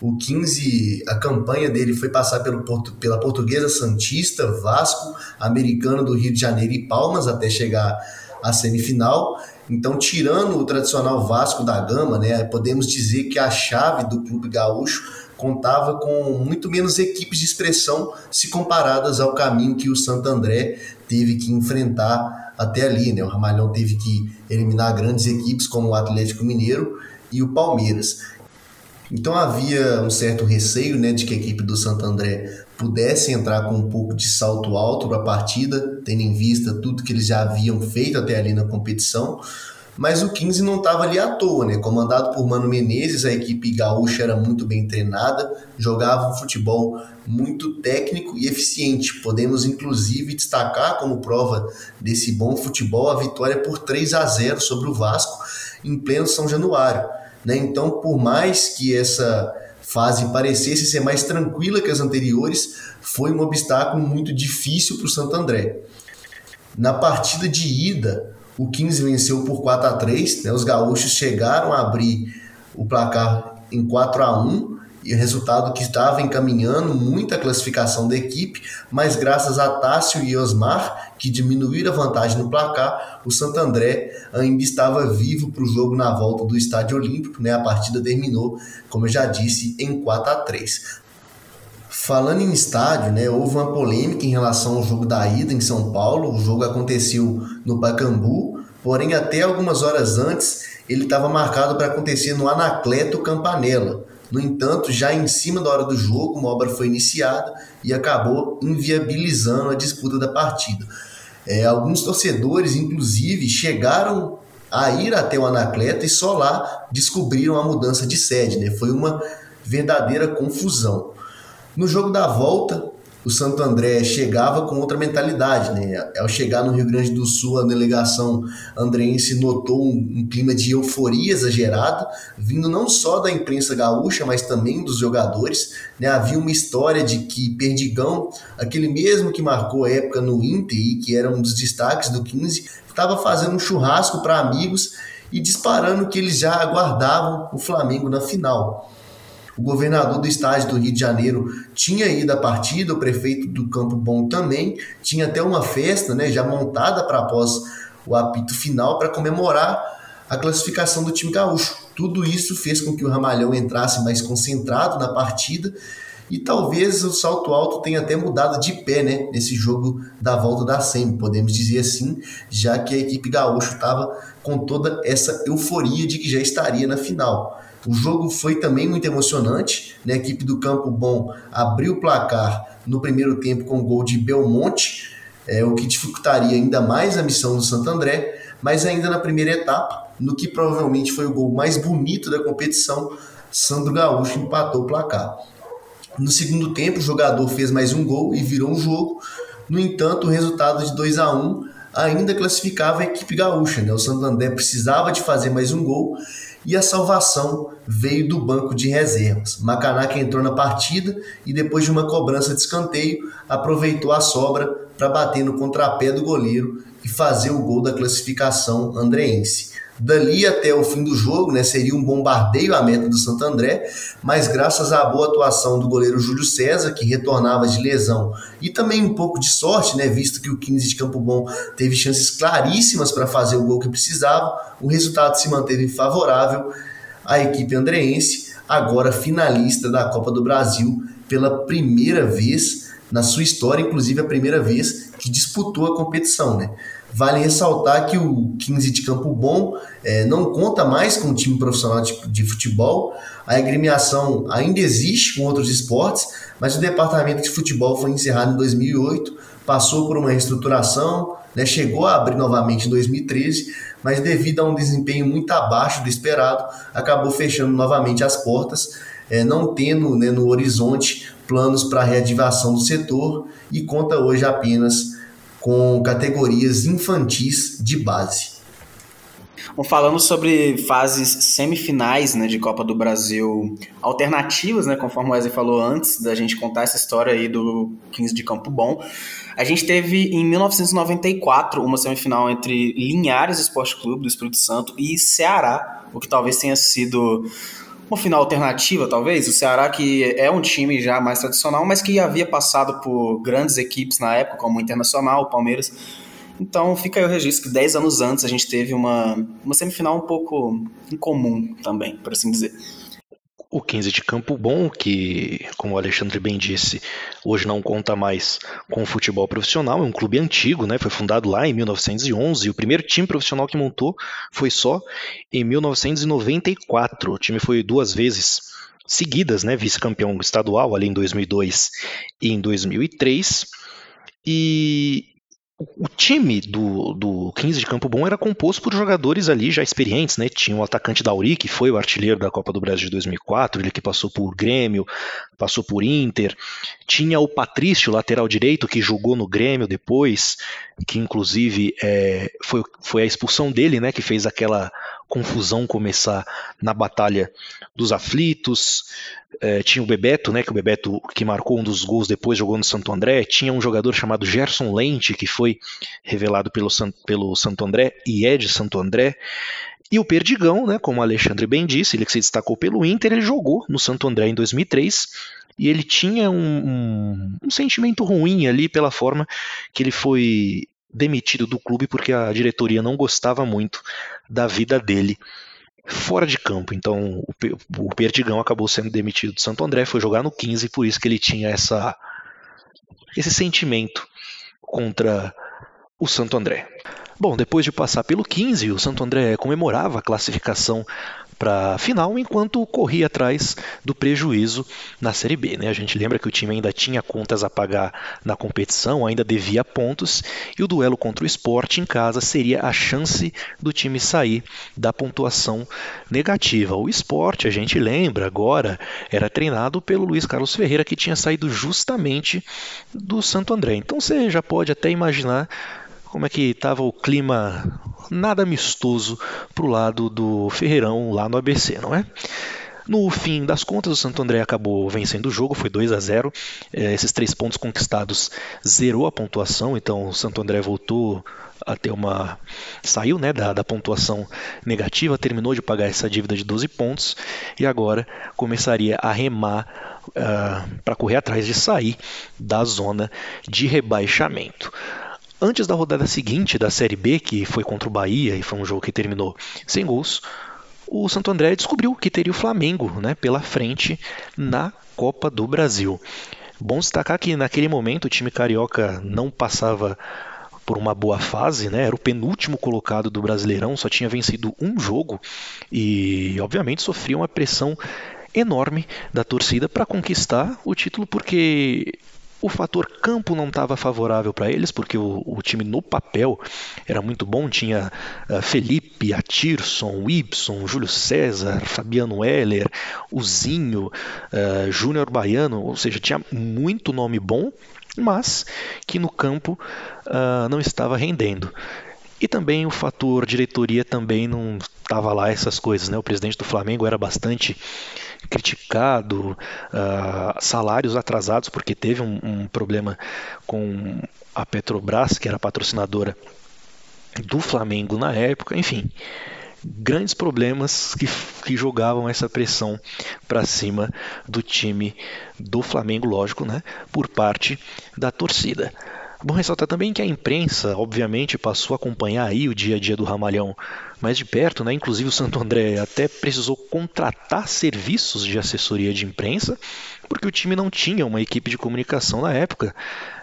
O 15, a campanha dele foi passar pelo, pela Portuguesa Santista, Vasco, Americano do Rio de Janeiro e Palmas até chegar à semifinal. Então, tirando o tradicional Vasco da Gama, né, podemos dizer que a chave do clube gaúcho contava com muito menos equipes de expressão se comparadas ao caminho que o Santo André teve que enfrentar até ali. Né? O Ramalhão teve que eliminar grandes equipes como o Atlético Mineiro e o Palmeiras. Então havia um certo receio né, de que a equipe do Santo André pudesse entrar com um pouco de salto alto para a partida, tendo em vista tudo que eles já haviam feito até ali na competição. Mas o 15 não estava ali à toa, né? Comandado por Mano Menezes, a equipe gaúcha era muito bem treinada, jogava um futebol muito técnico e eficiente. Podemos inclusive destacar como prova desse bom futebol a vitória por 3 a 0 sobre o Vasco em pleno São Januário. Né? Então, por mais que essa fase parecesse ser mais tranquila que as anteriores, foi um obstáculo muito difícil para o Santo André. Na partida de ida, o 15 venceu por 4 a 3 né? os gaúchos chegaram a abrir o placar em 4 a 1 e resultado que estava encaminhando muita classificação da equipe, mas graças a Tássio e Osmar, que diminuíram a vantagem no placar, o Santo André ainda estava vivo para o jogo na volta do Estádio Olímpico, né? A partida terminou, como eu já disse, em 4 a 3. Falando em estádio, né, houve uma polêmica em relação ao jogo da ida em São Paulo. O jogo aconteceu no Pacaembu, porém até algumas horas antes ele estava marcado para acontecer no Anacleto Campanella. No entanto, já em cima da hora do jogo, uma obra foi iniciada e acabou inviabilizando a disputa da partida. É, alguns torcedores, inclusive, chegaram a ir até o Anacleto e só lá descobriram a mudança de sede. Né? Foi uma verdadeira confusão. No jogo da volta, o Santo André chegava com outra mentalidade, né? Ao chegar no Rio Grande do Sul, a delegação andreense notou um, um, clima de euforia exagerado, vindo não só da imprensa gaúcha, mas também dos jogadores. Né? Havia uma história de que Perdigão, aquele mesmo que marcou a época no Inter e que era um dos destaques do 15, estava fazendo um churrasco para amigos e disparando que eles já aguardavam o Flamengo na final. O governador do estado do Rio de Janeiro tinha ido à partida, o prefeito do Campo Bom também, tinha até uma festa né, já montada para após o apito final para comemorar a classificação do time gaúcho. Tudo isso fez com que o Ramalhão entrasse mais concentrado na partida e talvez o salto alto tenha até mudado de pé né, nesse jogo da volta da SEMI, podemos dizer assim, já que a equipe gaúcho estava com toda essa euforia de que já estaria na final. O jogo foi também muito emocionante. Né? A equipe do Campo Bom abriu o placar no primeiro tempo com o gol de Belmonte, é, o que dificultaria ainda mais a missão do Santo André, mas ainda na primeira etapa, no que provavelmente foi o gol mais bonito da competição, Sandro Gaúcho empatou o placar. No segundo tempo, o jogador fez mais um gol e virou um jogo. No entanto, o resultado de 2 a 1 ainda classificava a equipe gaúcha. Né? O Santo André precisava de fazer mais um gol e a salvação veio do banco de reservas. Macanaca entrou na partida e depois de uma cobrança de escanteio, aproveitou a sobra para bater no contrapé do goleiro e fazer o gol da classificação andreense. Dali até o fim do jogo, né, seria um bombardeio à meta do Santo André, mas graças à boa atuação do goleiro Júlio César, que retornava de lesão, e também um pouco de sorte, né, visto que o 15 de Campo Bom teve chances claríssimas para fazer o gol que precisava, o resultado se manteve favorável à equipe andreense, agora finalista da Copa do Brasil pela primeira vez na sua história, inclusive a primeira vez que disputou a competição, né? Vale ressaltar que o 15 de Campo Bom é, não conta mais com um time profissional de, de, futebol. A agremiação ainda existe com outros esportes, mas o departamento de futebol foi encerrado em 2008, passou por uma reestruturação, né, chegou a abrir novamente em 2013, mas devido a um desempenho muito abaixo do esperado, acabou fechando novamente as portas, é, não tendo né, no horizonte planos para a reativação do setor e conta hoje apenas com categorias infantis de base. Bom, falando sobre fases semifinais né, de Copa do Brasil alternativas, né, conforme o Wesley falou antes da gente contar essa história aí do 15 de Campo Bom, a gente teve em 1994 uma semifinal entre Linhares Esporte Clube do Espírito Santo e Ceará, o que talvez tenha sido uma final alternativa, talvez. O Ceará, que é um time já mais tradicional, mas que havia passado por grandes equipes na época, como o Internacional, o Palmeiras. Então fica aí o registro que 10 anos antes a gente teve uma, uma semifinal um pouco incomum também, por assim dizer o 15 de Campo Bom, que, como o Alexandre bem disse, hoje não conta mais com o futebol profissional, é um clube antigo, né? Foi fundado lá em 1911 e o primeiro time profissional que montou foi só em 1994. O time foi duas vezes seguidas, né? Vice-campeão estadual ali em 2002 e em 2003. E o time do, do 15 de Campo Bom era composto por jogadores ali já experientes, né? Tinha o atacante Dauri, que foi o artilheiro da Copa do Brasil de 2004, ele que passou por Grêmio, passou por Inter. Tinha o Patrício, lateral direito, que jogou no Grêmio depois, que inclusive é, foi, foi a expulsão dele, né? Que fez aquela confusão começar na Batalha dos Aflitos. É, tinha o Bebeto, né, que o Bebeto que marcou um dos gols depois jogou no Santo André. Tinha um jogador chamado Gerson Lente, que foi revelado pelo, pelo Santo André e é de Santo André. E o Perdigão, né, como o Alexandre bem disse, ele que se destacou pelo Inter, ele jogou no Santo André em 2003 e ele tinha um, um, um sentimento ruim ali pela forma que ele foi demitido do clube porque a diretoria não gostava muito da vida dele. fora de campo. Então o Perdigão acabou sendo demitido do Santo André, foi jogar no 15, por isso que ele tinha essa esse sentimento contra o Santo André. Bom, depois de passar pelo 15, o Santo André comemorava a classificação para a final, enquanto corria atrás do prejuízo na Série B. Né? A gente lembra que o time ainda tinha contas a pagar na competição, ainda devia pontos, e o duelo contra o esporte em casa seria a chance do time sair da pontuação negativa. O esporte, a gente lembra agora, era treinado pelo Luiz Carlos Ferreira, que tinha saído justamente do Santo André. Então você já pode até imaginar como é que estava o clima nada amistoso para o lado do Ferreirão lá no ABC, não é? No fim das contas, o Santo André acabou vencendo o jogo, foi 2 a 0. É, esses três pontos conquistados zerou a pontuação, então o Santo André voltou a ter uma. saiu né, da, da pontuação negativa, terminou de pagar essa dívida de 12 pontos e agora começaria a remar uh, ah, para correr atrás de sair da zona de rebaixamento. Antes da rodada seguinte da Série B, que foi contra o Bahia e foi um jogo que terminou sem gols, o Santo André descobriu que teria o Flamengo né, pela frente na Copa do Brasil. Bom destacar que naquele momento o time carioca não passava por uma boa fase, né? Era o penúltimo colocado do Brasileirão, só tinha vencido um jogo e, obviamente, sofria uma pressão enorme da torcida para conquistar o título, porque o fator campo não estava favorável para eles, porque o, o, time no papel era muito bom. Tinha uh, Felipe, Atirson, Ibson, Júlio César, Fabiano Heller, Uzinho, uh, Júnior Baiano, ou seja, tinha muito nome bom, mas que no campo uh, não estava rendendo. E também o fator diretoria também não estava lá essas coisas, né? O presidente do Flamengo era bastante criticado, uh, salários atrasados, porque teve um, um problema com a Petrobras, que era patrocinadora do Flamengo na época, enfim grandes problemas que, que jogavam essa pressão para cima do time do Flamengo, lógico, né, por parte da torcida. Bom ressaltar também que a imprensa, obviamente, passou a acompanhar aí o dia a dia do Ramalhão mais de perto, né? Inclusive o Santo André até precisou contratar serviços de assessoria de imprensa, porque o time não tinha uma equipe de comunicação na época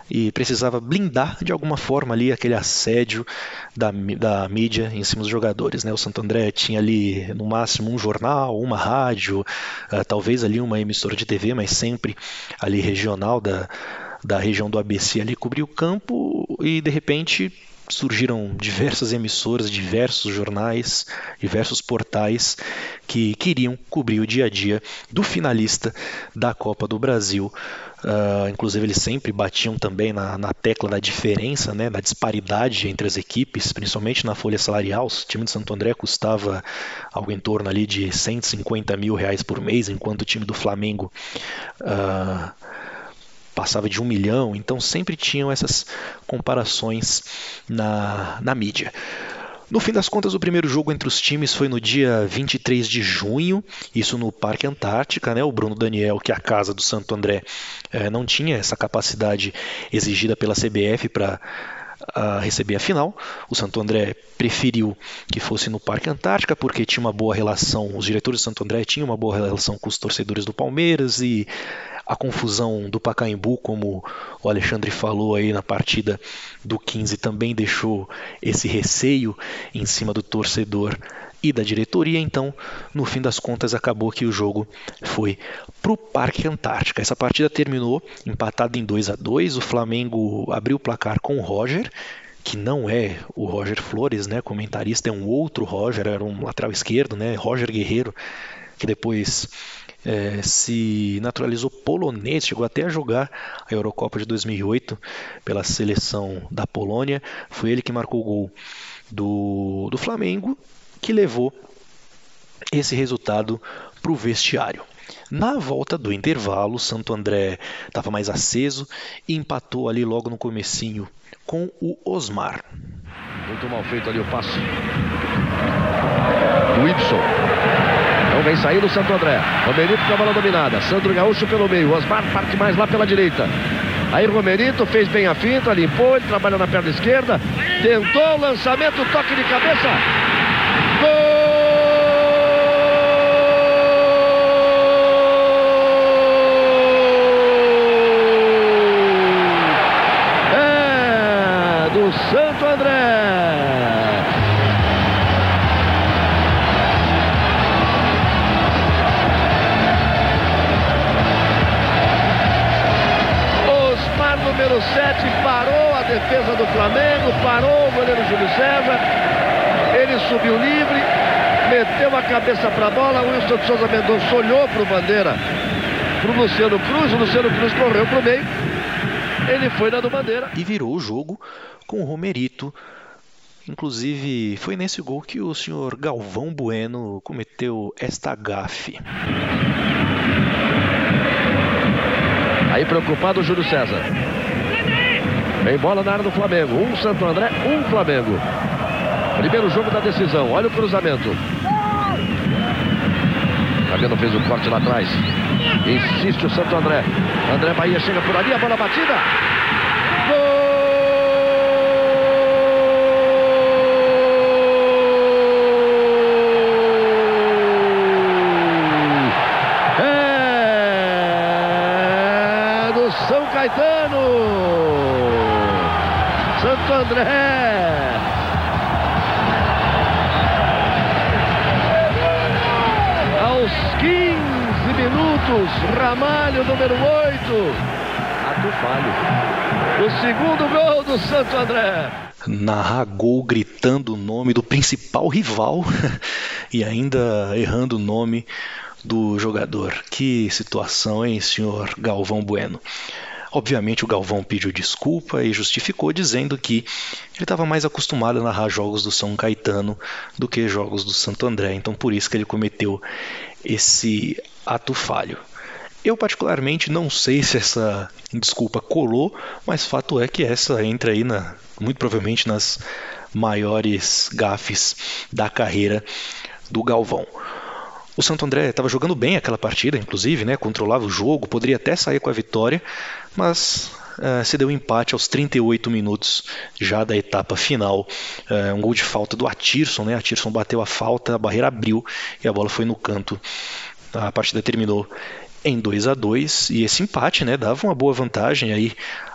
e precisava blindar de alguma forma ali aquele assédio da, da mídia em cima dos jogadores. Né? O Santo André tinha ali no máximo um jornal, uma rádio, uh, talvez ali uma emissora de TV, mas sempre ali regional da, da região do ABC ali cobria o campo e de repente surgiram diversas emissoras, diversos jornais, diversos portais que queriam cobrir o dia a dia do finalista da Copa do Brasil. Uh, inclusive, eles sempre batiam também na, na, tecla da diferença, né, da disparidade entre as equipes, principalmente na folha salarial. O time de Santo André custava algo em torno ali de 150 mil reais por mês, enquanto o time do Flamengo. Uh, passava de um milhão, então sempre tinham essas comparações na, na mídia. No fim das contas, o primeiro jogo entre os times foi no dia 23 de junho, isso no Parque Antártica. Né? O Bruno Daniel, que é a casa do Santo André, eh, não tinha essa capacidade exigida pela CBF para a receber a final. O Santo André preferiu que fosse no Parque Antártica porque tinha uma boa relação, os diretores do Santo André tinham uma boa relação com os torcedores do Palmeiras e a confusão do Pacaembu, como o Alexandre falou aí na partida do 15, também deixou esse receio em cima do torcedor e da diretoria, então, no fim das contas, acabou que o jogo foi para o Parque Antártica. Essa partida terminou empatada em 2 a 2 O Flamengo abriu o placar com o Roger, que não é o Roger Flores, né? Comentarista é um outro Roger, era um lateral esquerdo, né? Roger Guerreiro, que depois é, se naturalizou polonês, chegou até a jogar a Eurocopa de 2008 pela seleção da Polônia. Foi ele que marcou o gol do, do Flamengo, que levou esse resultado para o vestiário. Na volta do intervalo, Santo André estava mais aceso e empatou ali logo no comecinho com o Osmar. Muito mal feito ali o passe. Do Ibson. Então vem saindo o Santo André. Romerito com a bola dominada. Sandro Gaúcho pelo meio. Osmar parte mais lá pela direita. Aí Romerito fez bem a finta, limpou, ele trabalha na perna esquerda. Tentou o lançamento, toque de cabeça. Cabeça para a bola. O Wilson de Souza Mendonça olhou para o Bandeira, para o Luciano Cruz. O Luciano Cruz correu para o meio. Ele foi dando bandeira. E virou o jogo com o Romerito. Inclusive, foi nesse gol que o senhor Galvão Bueno cometeu esta gafe. Aí preocupado o Júlio César. Vem bola na área do Flamengo. Um Santo André, um Flamengo. Primeiro jogo da decisão. Olha o cruzamento. Fabiano fez o corte lá atrás. Insiste o Santo André. André Bahia chega por ali, a bola batida. Gol! É do São Caetano. Santo André. Ramalho, número 8. Ato falho. O segundo gol do Santo André. narrar gol gritando o nome do principal rival e ainda errando o nome do jogador. Que situação, hein, senhor Galvão Bueno? Obviamente o Galvão pediu desculpa e justificou dizendo que ele estava mais acostumado a narrar jogos do São Caetano do que jogos do Santo André, então por isso que ele cometeu esse ato falho. Eu particularmente não sei se essa desculpa colou, mas fato é que essa entra aí na, muito provavelmente nas maiores gafes da carreira do Galvão. O Santo André estava jogando bem aquela partida, inclusive, né? controlava o jogo, poderia até sair com a vitória, mas uh, se deu empate aos 38 minutos já da etapa final. Uh, um gol de falta do Atirson, né? Atirson bateu a falta, a barreira abriu e a bola foi no canto. A partida terminou em 2 a 2 e esse empate né, dava uma boa vantagem aí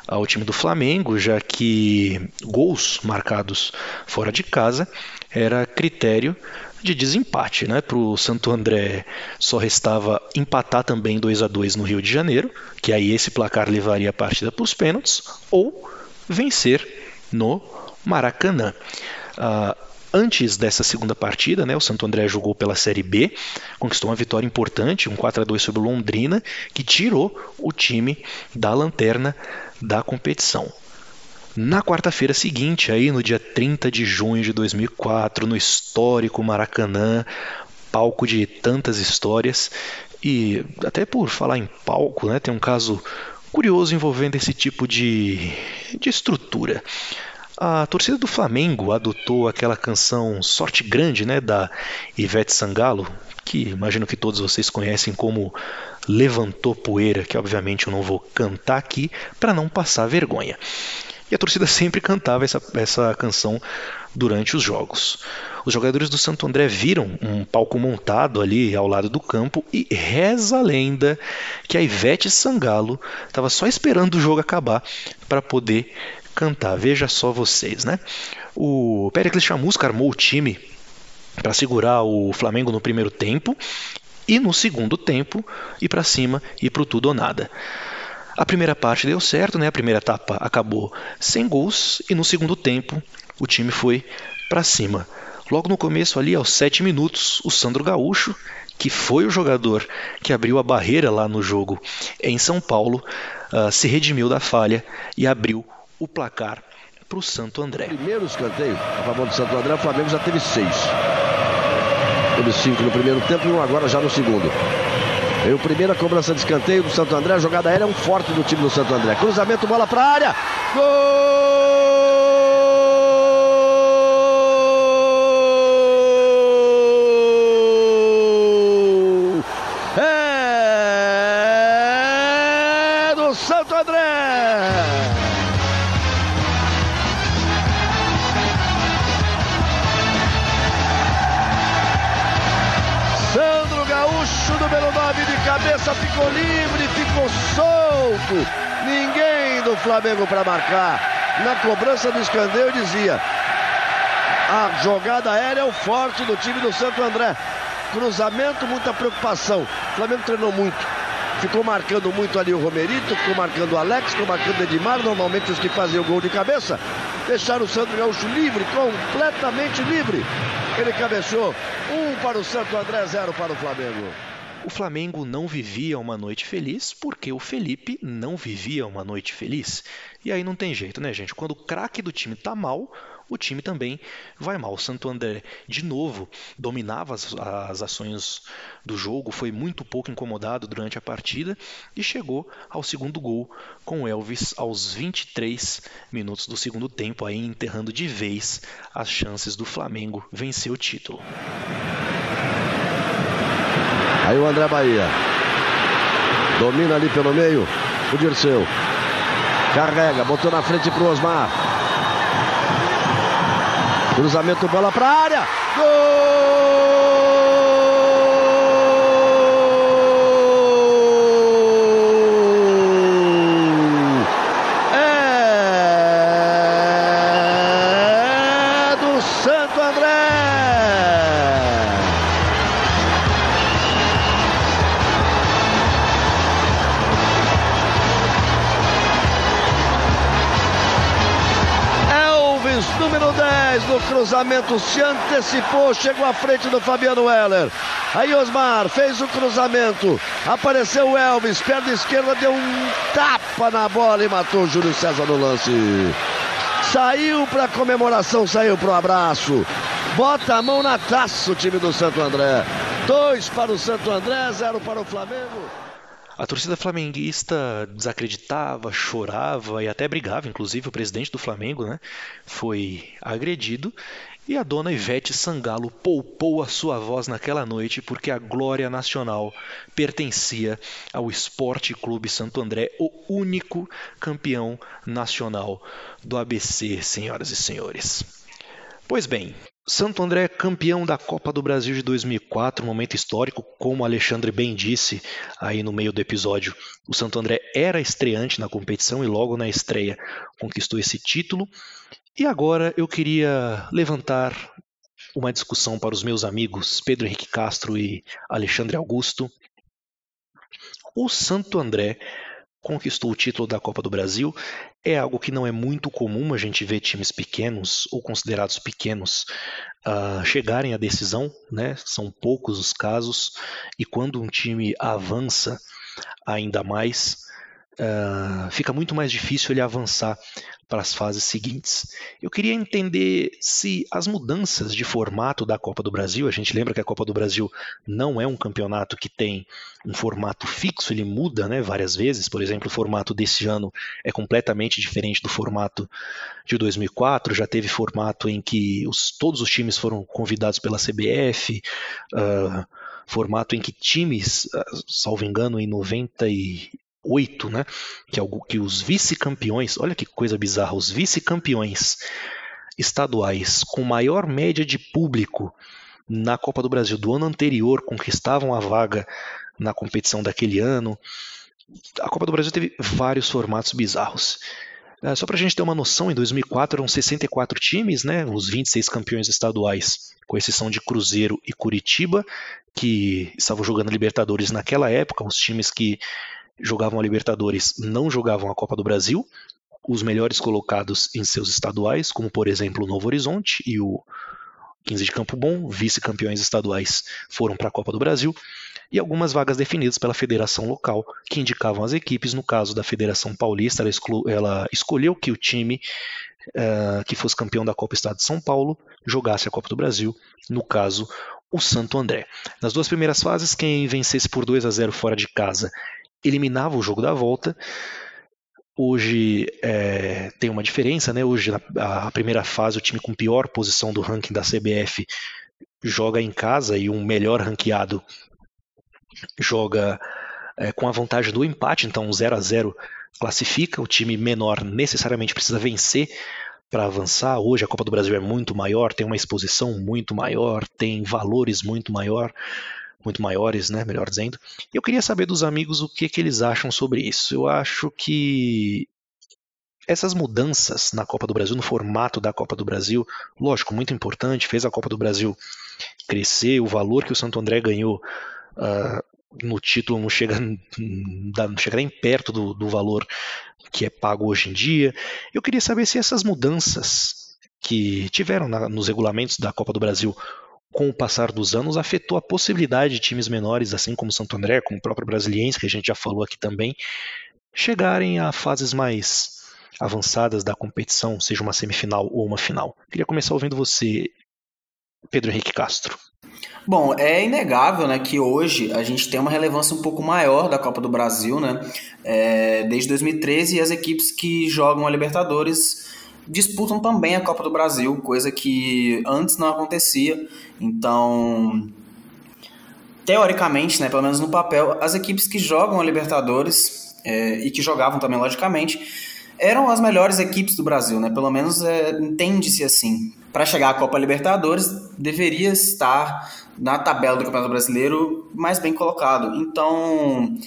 ao time do Flamengo, já que gols marcados fora de casa era critério de desempate. Né? Para o Santo André só restava empatar também 2 a 2 no Rio de Janeiro, que aí esse placar levaria a partida para os pênaltis, ou vencer no Maracanã. Uh, Antes dessa segunda partida, né, o Santo André jogou pela Série B, conquistou uma vitória importante, um 4 a 2 sobre o Londrina, que tirou o time da lanterna da competição. Na quarta-feira seguinte, aí no dia 30 de junho de 2004, no histórico Maracanã, palco de tantas histórias, e até por falar em palco, né, tem um caso curioso envolvendo esse tipo de, de estrutura. A torcida do Flamengo adotou aquela canção Sorte Grande, né, da Ivete Sangalo, que imagino que todos vocês conhecem como Levantou Poeira, que obviamente eu não vou cantar aqui para não passar vergonha. E a torcida sempre cantava essa, essa canção durante os jogos. Os jogadores do Santo André viram um palco montado ali ao lado do campo e reza a lenda que a Ivete Sangalo estava só esperando o jogo acabar para poder cantar. Veja só vocês, né? O Pericles Chamusca armou o time para segurar o Flamengo no primeiro tempo e no segundo tempo ir para cima e pro tudo ou nada. A primeira parte deu certo, né? A primeira etapa acabou sem gols e no segundo tempo o time foi para cima. Logo no começo ali, aos sete minutos, o Sandro Gaúcho, que foi o jogador que abriu a barreira lá no jogo em São Paulo, uh, se redimiu da falha e abriu o placar para o Santo André. Primeiro escanteio a favor do Santo André, o Flamengo já teve seis. Teve cinco no primeiro tempo e um agora já no segundo. E o primeira cobrança de escanteio do Santo André, a jogada aérea é um forte do time do Santo André. Cruzamento, bola para a área. Gol! Cabeça, ficou livre, ficou solto. Ninguém do Flamengo para marcar. Na cobrança do escanteio dizia: A jogada aérea é o forte do time do Santo André. Cruzamento, muita preocupação. O Flamengo treinou muito. Ficou marcando muito ali o Romerito, ficou marcando o Alex, ficou marcando o Edmar, normalmente os que fazem o gol de cabeça. Deixaram o Santo Gaúcho livre, completamente livre. Ele cabeceou. Um para o Santo André, zero para o Flamengo. O Flamengo não vivia uma noite feliz porque o Felipe não vivia uma noite feliz. E aí não tem jeito, né, gente? Quando o craque do time tá mal, o time também vai mal. O Santo André, de novo, dominava as, as, ações do jogo, foi muito pouco incomodado durante a partida e chegou ao segundo gol com o Elvis aos 23 minutos do segundo tempo, aí enterrando de vez as chances do Flamengo vencer o título. Aí o André Bahia. Domina ali pelo meio. O Dirceu. Carrega, botou na frente pro Osmar. Cruzamento, bola pra área. Gol! 10, no cruzamento, se antecipou, chegou à frente do Fabiano Heller. Aí Osmar fez o cruzamento, apareceu o Elvis, perna esquerda, deu um tapa na bola e matou o Júlio César no lance. Saiu para comemoração, saiu para o abraço. Bota a mão na taça o time do Santo André. Dois para o Santo André, zero para o Flamengo. A torcida flamenguista desacreditava, chorava e até brigava, inclusive o presidente do Flamengo, né, foi agredido e a dona Ivete Sangalo poupou a sua voz naquela noite porque a glória nacional pertencia ao Esporte Clube Santo André, o único campeão nacional do ABC, senhoras e senhores. Pois bem, Santo André é campeão da Copa do Brasil de 2004, momento histórico, como Alexandre bem disse aí no meio do episódio. O Santo André era estreante na competição e logo na estreia conquistou esse título. E agora eu queria levantar uma discussão para os meus amigos Pedro Henrique Castro e Alexandre Augusto. O Santo André conquistou o título da Copa do Brasil. É algo que não é muito comum a gente ver times pequenos ou considerados pequenos uh, chegarem à decisão, né? São poucos os casos e quando um time avança ainda mais, uh, fica muito mais difícil ele avançar para as fases seguintes. Eu queria entender se as mudanças de formato da Copa do Brasil, a gente lembra que a Copa do Brasil não é um campeonato que tem um formato fixo, ele muda né, várias vezes. Por exemplo, o formato desse ano é completamente diferente do formato de 2004. Já teve formato em que os, todos os times foram convidados pela CBF. Uh, formato em que times, salvo engano, em 90 e 8, né? Que, é que os vice-campeões, olha que coisa bizarra, os vice-campeões estaduais com maior média de público na Copa do Brasil do ano anterior conquistavam a vaga na competição daquele ano. A Copa do Brasil teve vários formatos bizarros. É, só para a gente ter uma noção, em 2004 eram 64 times, né, os 26 campeões estaduais, com exceção de Cruzeiro e Curitiba, que estavam jogando Libertadores naquela época, os times que jogavam a Libertadores não jogavam a Copa do Brasil. Os melhores colocados em seus estaduais, como por exemplo o Novo Horizonte e o 15 de Campo Bom, vice-campeões estaduais, foram para a Copa do Brasil, e algumas vagas definidas pela federação local, que indicavam as equipes. No caso da Federação Paulista, ela, ela escolheu que o time uh, que fosse campeão da Copa Estado de São Paulo jogasse a Copa do Brasil, no caso, o Santo André. Nas duas primeiras fases, quem vencesse por 2 a 0 fora de casa eliminava o jogo da volta. Hoje é, tem uma diferença, né? Hoje, na primeira fase, o time com pior posição do ranking da CBF joga em casa e um melhor ranqueado joga é, com a vantagem do empate, então 0 a 0 classifica. O time menor necessariamente precisa vencer para avançar. Hoje a Copa do Brasil é muito maior, tem uma exposição muito maior, tem valores muito maior muito maiores, né, melhor dizendo. Eu queria saber dos amigos o que, que eles acham sobre isso. Eu acho que essas mudanças na Copa do Brasil, no formato da Copa do Brasil, lógico, muito importante, fez a Copa do Brasil crescer, o valor que o Santo André ganhou uh, no título não chega, não chega nem perto do, do valor que é pago hoje em dia. Eu queria saber se essas mudanças que tiveram na, nos regulamentos da Copa do Brasil com o passar dos anos afetou a possibilidade de times menores, assim como Santo André, como o próprio Brasiliense, que a gente já falou aqui também, chegarem a fases mais avançadas da competição, seja uma semifinal ou uma final. Queria começar ouvindo você, Pedro Henrique Castro. Bom, é inegável né, que hoje a gente tem uma relevância um pouco maior da Copa do Brasil. Né? É, desde 2013, as equipes que jogam a Libertadores disputam também a Copa do Brasil, coisa que antes não acontecia. Então, teoricamente, né, pelo menos no papel, as equipes que jogam a Libertadores é, e que jogavam também, logicamente, eram as melhores equipes do Brasil, né? Pelo menos é, entende-se assim. Para chegar à Copa Libertadores, deveria estar na tabela do Campeonato Brasileiro mais bem colocado. Então,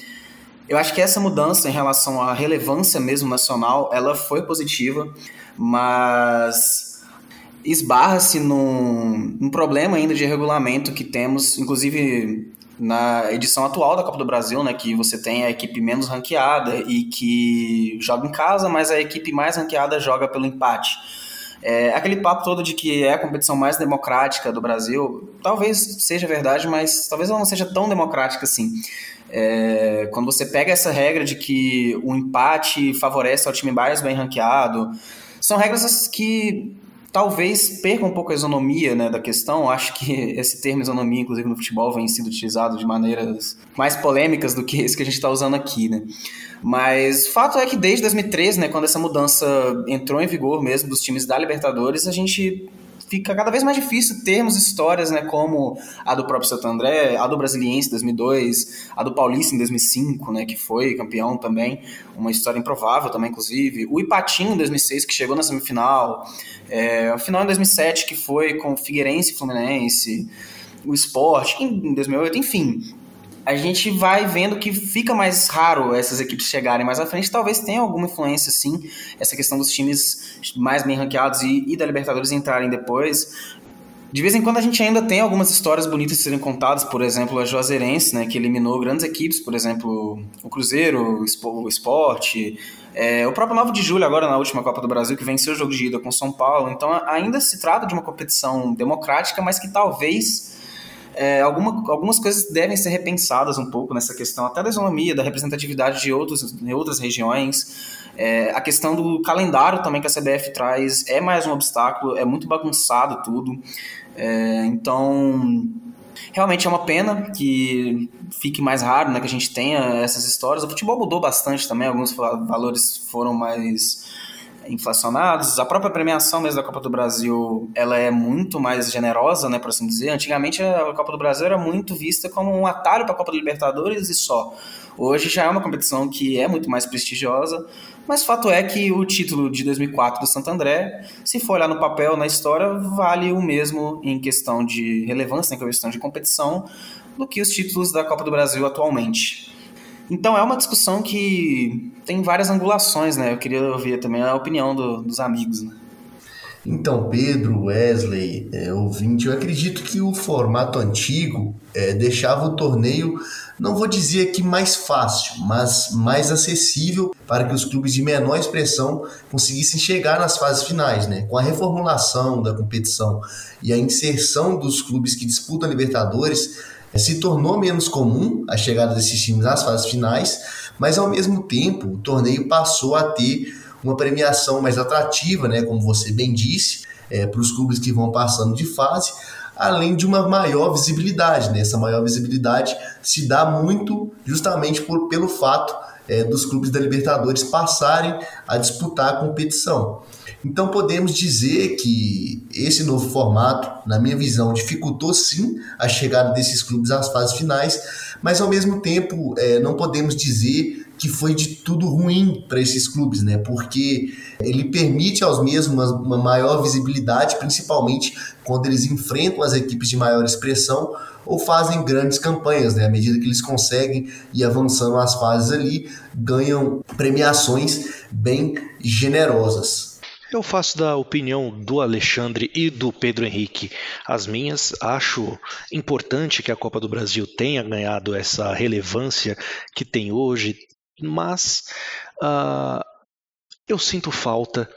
eu acho que essa mudança em relação à relevância mesmo nacional, ela foi positiva, mas esbarra-se num, num problema ainda de regulamento que temos, inclusive na edição atual da Copa do Brasil, né, que você tem a equipe menos ranqueada e que joga em casa, mas a equipe mais ranqueada joga pelo empate. É, aquele papo todo de que é a competição mais democrática do Brasil, talvez seja verdade, mas talvez ela não seja tão democrática assim. É, quando você pega essa regra de que o empate favorece ao time mais bem ranqueado, são regras que talvez perca um pouco a isonomia né, da questão. Acho que esse termo isonomia, inclusive no futebol, vem sendo utilizado de maneiras mais polêmicas do que esse que a gente está usando aqui. Né? Mas fato é que desde 2013, né, quando essa mudança entrou em vigor mesmo dos times da Libertadores, a gente fica cada vez mais difícil termos histórias, né, como a do próprio Santo André, a do Brasiliense em 2002, a do Paulista em 2005, né, que foi campeão também, uma história improvável também, inclusive. O Ipatinho em 2006, que chegou na semifinal. É, o final em 2007, que foi com Figueirense e Fluminense. O Sport em 2008, enfim a gente vai vendo que fica mais raro essas equipes chegarem mais à frente. Talvez tenha alguma influência, sim, essa questão dos times mais bem ranqueados e, e da Libertadores entrarem depois. De vez em quando a gente ainda tem algumas histórias bonitas serem contadas, por exemplo, a Juazeirense, né, que eliminou grandes equipes, por exemplo, o Cruzeiro, o Sport, é, o próprio 9 de julho, agora na última Copa do Brasil, que venceu o jogo de ida com São Paulo. Então ainda se trata de uma competição democrática, mas que talvez é, alguma, algumas coisas devem ser repensadas um pouco nessa questão, até da isonomia, da representatividade de, outros, de outras regiões. É, a questão do calendário também que a CBF traz é mais um obstáculo, é muito bagunçado tudo. É, então, realmente é uma pena que fique mais raro, né, que a gente tenha essas histórias. O futebol mudou bastante também, alguns valores foram mais inflacionados. A própria premiação mesmo da Copa do Brasil, ela é muito mais generosa, né, por assim dizer. Antigamente a Copa do Brasil era muito vista como um atalho para a Copa da Libertadores e só. Hoje já é uma competição que é muito mais prestigiosa, mas fato é que o título de 2004 do Santo André, se for olhar no papel, na história, vale o mesmo em questão de relevância, em questão de competição, do que os títulos da Copa do Brasil atualmente. Então é uma discussão que tem várias angulações, né? Eu queria ouvir também a opinião do, dos amigos, né? Então, Pedro, Wesley, é, ouvinte, eu acredito que o formato antigo é, deixava o torneio, não vou dizer aqui mais fácil, mas mais acessível para que os clubes de menor expressão conseguissem chegar nas fases finais, né? Com a reformulação da competição e a inserção dos clubes que disputam a Libertadores, se tornou menos comum a chegada desses times às fases finais, mas ao mesmo tempo o torneio passou a ter uma premiação mais atrativa, né, como você bem disse, é, para os clubes que vão passando de fase, além de uma maior visibilidade. Né? Essa maior visibilidade se dá muito justamente por, pelo fato é, dos clubes da Libertadores passarem a disputar a competição. Então podemos dizer que esse novo formato, na minha visão, dificultou sim a chegada desses clubes às fases finais, mas ao mesmo tempo é, não podemos dizer que foi de tudo ruim para esses clubes, né? Porque ele permite aos mesmos uma, maior visibilidade, principalmente quando eles enfrentam as equipes de maior expressão, ou fazem grandes campanhas, né? À medida que eles conseguem ir avançando as fases ali, ganham premiações bem generosas. Eu faço da opinião do Alexandre e do Pedro Henrique as minhas. Acho importante que a Copa do Brasil tenha ganhado essa relevância que tem hoje, mas uh, eu sinto falta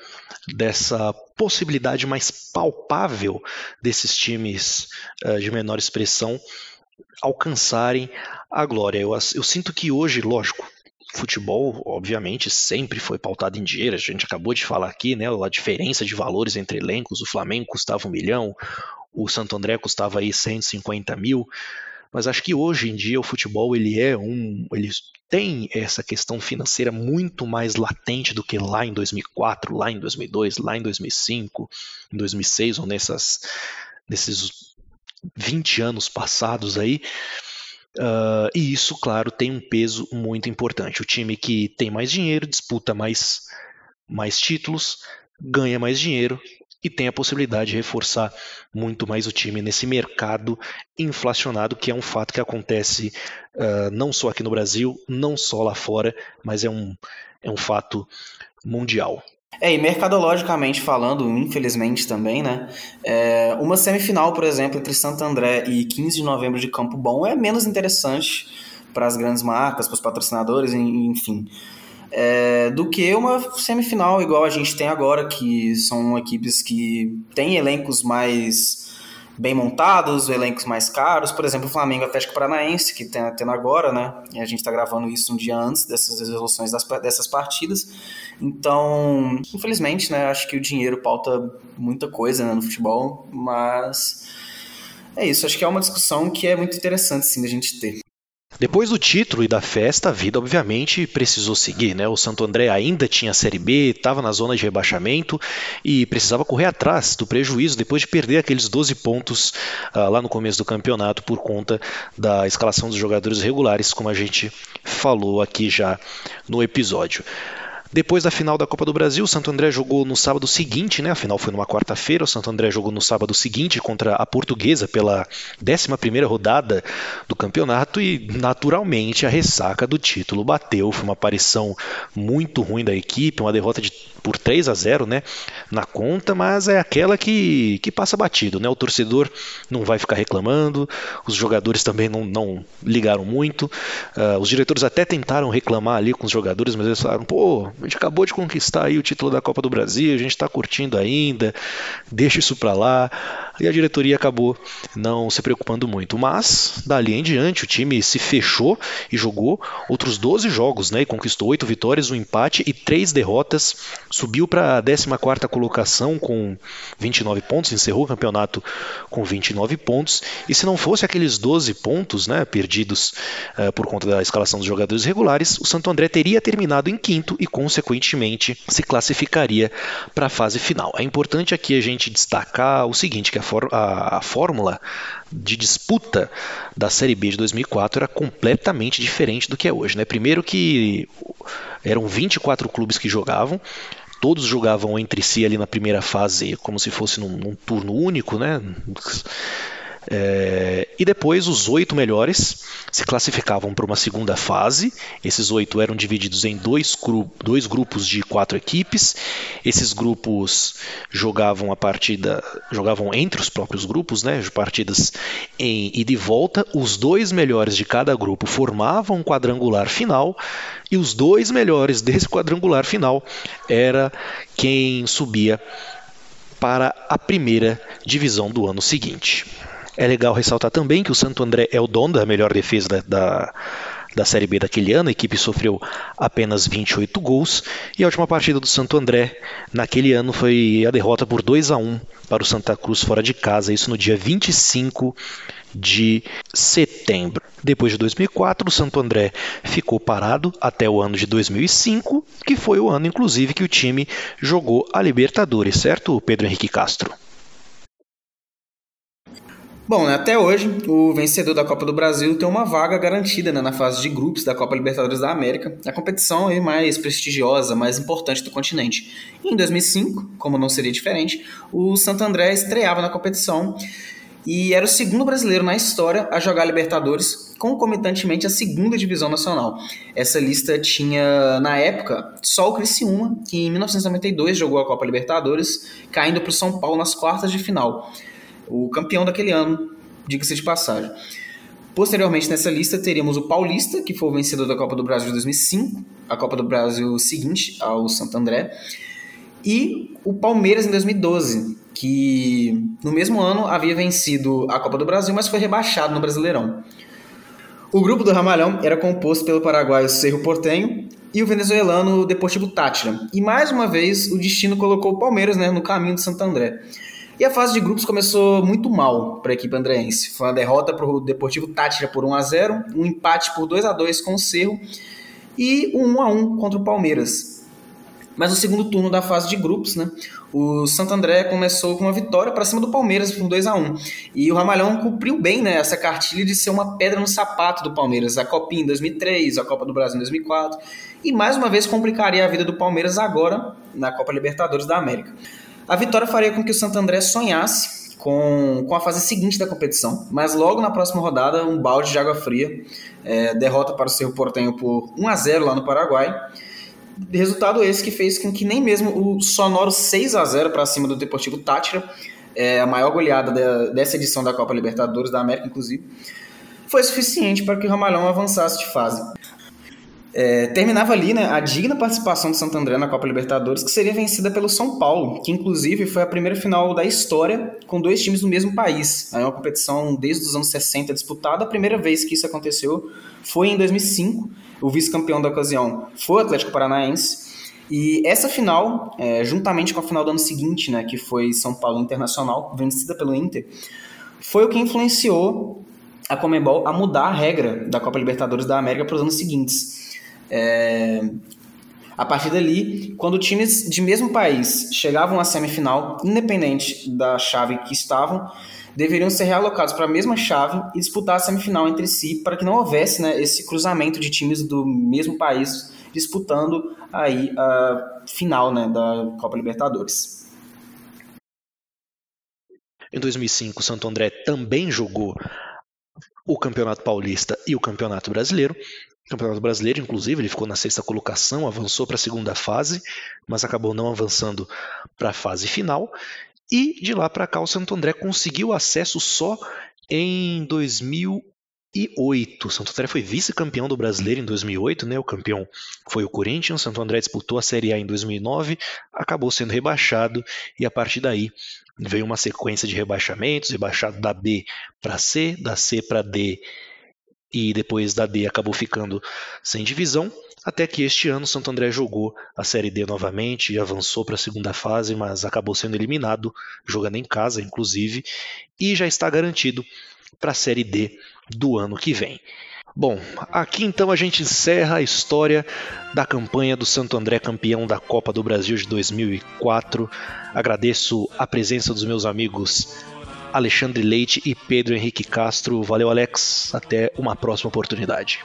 dessa possibilidade mais palpável desses times uh, de menor expressão alcançarem a glória. Eu, eu sinto que hoje, lógico, futebol, obviamente, sempre foi pautado em dinheiro. A gente acabou de falar aqui, né? A diferença de valores entre elencos. O Flamengo custava um milhão, o Santo André custava aí 150 mil. Mas acho que hoje em dia o futebol ele é um, ele tem essa questão financeira muito mais latente do que lá em 2004, lá em 2002, lá em 2005, em 2006 ou nessas nesses 20 anos passados aí. Uh, e isso, claro, tem um peso muito importante. O time que tem mais dinheiro disputa mais, mais títulos, ganha mais dinheiro e tem a possibilidade de reforçar muito mais o time nesse mercado inflacionado, que é um fato que acontece uh, não só aqui no Brasil, não só lá fora, mas é um, é um fato mundial. É, e mercadologicamente falando, infelizmente também, né? É, uma semifinal, por exemplo, entre Santo André e 15 de novembro de Campo Bom é menos interessante para as grandes marcas, para os patrocinadores, enfim é, do que uma semifinal igual a gente tem agora, que são equipes que têm elencos mais bem montados, elencos mais caros. Por exemplo, o Flamengo Atlético Paranaense, que está tendo agora, né? E a gente está gravando isso um dia antes dessas resoluções das, dessas partidas. Então, infelizmente, né? Acho que o dinheiro pauta muita coisa né, no futebol, mas é isso. Acho que é uma discussão que é muito interessante, sim, da gente ter. Depois do título e da festa, a vida obviamente precisou seguir, né? O Santo André ainda tinha a Série B, estava na zona de rebaixamento e precisava correr atrás do prejuízo depois de perder aqueles 12 pontos uh, lá no começo do campeonato por conta da escalação dos jogadores regulares, como a gente falou aqui já no episódio. Depois da final da Copa do Brasil, o Santo André jogou no sábado seguinte, né? A final foi numa quarta-feira. O Santo André jogou no sábado seguinte contra a Portuguesa pela 11 rodada do campeonato e, naturalmente, a ressaca do título bateu. Foi uma aparição muito ruim da equipe, uma derrota de, por 3 a 0, né? Na conta, mas é aquela que, que passa batido, né? O torcedor não vai ficar reclamando, os jogadores também não, não ligaram muito. Uh, os diretores até tentaram reclamar ali com os jogadores, mas eles falaram, pô a gente acabou de conquistar aí o título da Copa do Brasil, a gente está curtindo ainda, deixa isso para lá. E a diretoria acabou não se preocupando muito. Mas, dali em diante, o time se fechou e jogou outros 12 jogos, né? E conquistou 8 vitórias, um empate e 3 derrotas. Subiu para a 14 colocação com 29 pontos, encerrou o campeonato com 29 pontos. E se não fosse aqueles 12 pontos né, perdidos uh, por conta da escalação dos jogadores regulares, o Santo André teria terminado em quinto e, consequentemente, se classificaria para a fase final. É importante aqui a gente destacar o seguinte, que a a, a fórmula de disputa da Série B de 2004 era completamente diferente do que é hoje. Né? Primeiro que eram 24 clubes que jogavam, todos jogavam entre si ali na primeira fase como se fosse num, num turno único, né? É, e depois os oito melhores se classificavam para uma segunda fase. Esses oito eram divididos em dois, dois grupos de quatro equipes. Esses grupos jogavam a partida, jogavam entre os próprios grupos, né? Partidas em ida e volta. Os dois melhores de cada grupo formavam um quadrangular final e os dois melhores desse quadrangular final era quem subia para a primeira divisão do ano seguinte. É legal ressaltar também que o Santo André é o dono da melhor defesa da, da, da Série B daquele ano. A equipe sofreu apenas 28 gols. E a última partida do Santo André naquele ano foi a derrota por 2 a 1 para o Santa Cruz fora de casa. Isso no dia 25 de setembro. Depois de 2004, o Santo André ficou parado até o ano de 2005, que foi o ano, inclusive, que o time jogou a Libertadores, certo, Pedro Henrique Castro? Bom, né, até hoje, o vencedor da Copa do Brasil tem uma vaga garantida né, na fase de grupos da Copa Libertadores da América, a competição aí mais prestigiosa, mais importante do continente. E em 2005, como não seria diferente, o Santo André estreava na competição e era o segundo brasileiro na história a jogar Libertadores, concomitantemente a segunda divisão nacional. Essa lista tinha, na época, só o Criciúma, que em 1992 jogou a Copa Libertadores, caindo para o São Paulo nas quartas de final. O campeão daquele ano, diga-se de passagem. Posteriormente nessa lista teríamos o Paulista, que foi o vencedor da Copa do Brasil de 2005, a Copa do Brasil seguinte ao Santo André, e o Palmeiras em 2012, que no mesmo ano havia vencido a Copa do Brasil, mas foi rebaixado no Brasileirão. O grupo do Ramalhão era composto pelo paraguaio Cerro Portenho e o venezuelano Deportivo Tátira. E mais uma vez o destino colocou o Palmeiras né, no caminho do Santo André. E a fase de grupos começou muito mal para a equipe andreense. Foi uma derrota para o Deportivo Tátira por 1 a 0 um empate por 2 a 2 com o Cerro e um 1 a 1 contra o Palmeiras. Mas no segundo turno da fase de grupos, né, o Santo André começou com uma vitória para cima do Palmeiras por 2 a 1 E o Ramalhão cumpriu bem né, essa cartilha de ser uma pedra no sapato do Palmeiras. A Copinha em 2003, a Copa do Brasil em 2004. E mais uma vez complicaria a vida do Palmeiras agora na Copa Libertadores da América. A vitória faria com que o Santo André sonhasse com, com a fase seguinte da competição, mas logo na próxima rodada, um balde de água fria, é, derrota para o Cerro Portenho por 1 a 0 lá no Paraguai Resultado esse que fez com que nem mesmo o sonoro 6 a 0 para cima do Deportivo Tátira, é, a maior goleada de, dessa edição da Copa Libertadores da América, inclusive, foi suficiente para que o Ramalhão avançasse de fase. É, terminava ali né, a digna participação do Santo André na Copa Libertadores, que seria vencida pelo São Paulo, que inclusive foi a primeira final da história com dois times do mesmo país. É uma competição desde os anos 60 disputada. A primeira vez que isso aconteceu foi em 2005. O vice-campeão da ocasião foi o Atlético Paranaense. E essa final, é, juntamente com a final do ano seguinte, né, que foi São Paulo Internacional, vencida pelo Inter, foi o que influenciou a Comebol a mudar a regra da Copa Libertadores da América para os anos seguintes. É... A partir dali, quando times de mesmo país chegavam à semifinal, independente da chave que estavam, deveriam ser realocados para a mesma chave e disputar a semifinal entre si, para que não houvesse né, esse cruzamento de times do mesmo país disputando aí a final né, da Copa Libertadores. Em 2005, o Santo André também jogou o Campeonato Paulista e o Campeonato Brasileiro. Campeonato Brasileiro, inclusive, ele ficou na sexta colocação, avançou para a segunda fase, mas acabou não avançando para a fase final. E de lá para cá o Santo André conseguiu acesso só em 2008. O Santo André foi vice-campeão do Brasileiro em 2008, né? O campeão foi o Corinthians. O Santo André disputou a Série A em 2009, acabou sendo rebaixado e a partir daí veio uma sequência de rebaixamentos, rebaixado da B para C, da C para D e depois da D acabou ficando sem divisão, até que este ano Santo André jogou a Série D novamente e avançou para a segunda fase, mas acabou sendo eliminado, jogando em casa, inclusive, e já está garantido para a Série D do ano que vem. Bom, aqui então a gente encerra a história da campanha do Santo André campeão da Copa do Brasil de 2004. Agradeço a presença dos meus amigos Alexandre Leite e Pedro Henrique Castro. Valeu, Alex. Até uma próxima oportunidade.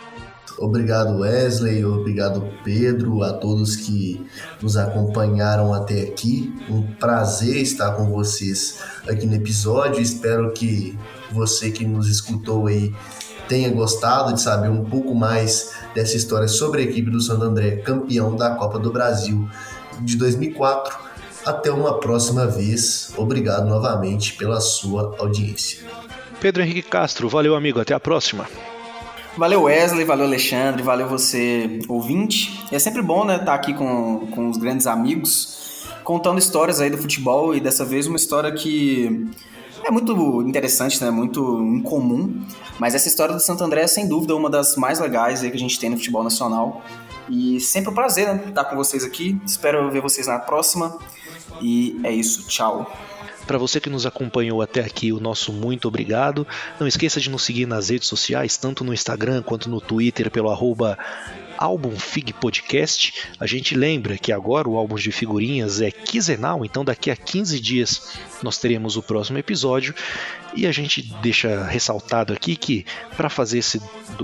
Obrigado, Wesley. Obrigado, Pedro. A todos que nos acompanharam até aqui. Um prazer estar com vocês aqui no episódio. Espero que você que nos escutou aí tenha gostado de saber um pouco mais dessa história sobre a equipe do Santo André, campeão da Copa do Brasil de 2004 até uma próxima vez. Obrigado novamente pela sua audiência. Pedro Henrique Castro, valeu amigo, até a próxima. Valeu Wesley, valeu Alexandre, valeu você ouvinte. É sempre bom né, estar tá aqui com, com os grandes amigos, contando histórias aí do futebol e dessa vez uma história que é muito interessante, né? Muito incomum. Mas essa história do Santo André é sem dúvida uma das mais legais aí que a gente tem no futebol nacional. E sempre um prazer né, estar com vocês aqui. Espero ver vocês na próxima. E é isso, tchau. Para você que nos acompanhou até aqui, o nosso muito obrigado. Não esqueça de nos seguir nas redes sociais, tanto no Instagram quanto no Twitter, pelo arroba Álbum Fig Podcast. A gente lembra que agora o álbum de figurinhas é quinzenal, então daqui a 15 dias nós teremos o próximo episódio. E a gente deixa ressaltado aqui que para fazer esse,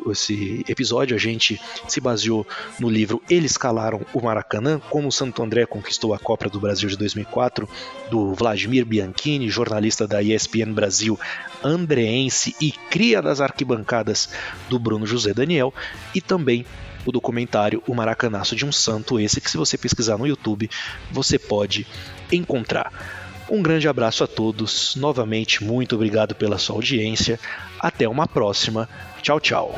esse episódio a gente se baseou no livro Eles Calaram o Maracanã, como Santo André conquistou a Copa do Brasil de 2004, do Vladimir Bianchini, jornalista da ESPN Brasil, andreense e cria das arquibancadas do Bruno José Daniel, e também o documentário O Maracanaço de um Santo, esse que se você pesquisar no YouTube você pode encontrar. Um grande abraço a todos, novamente muito obrigado pela sua audiência, até uma próxima, tchau, tchau.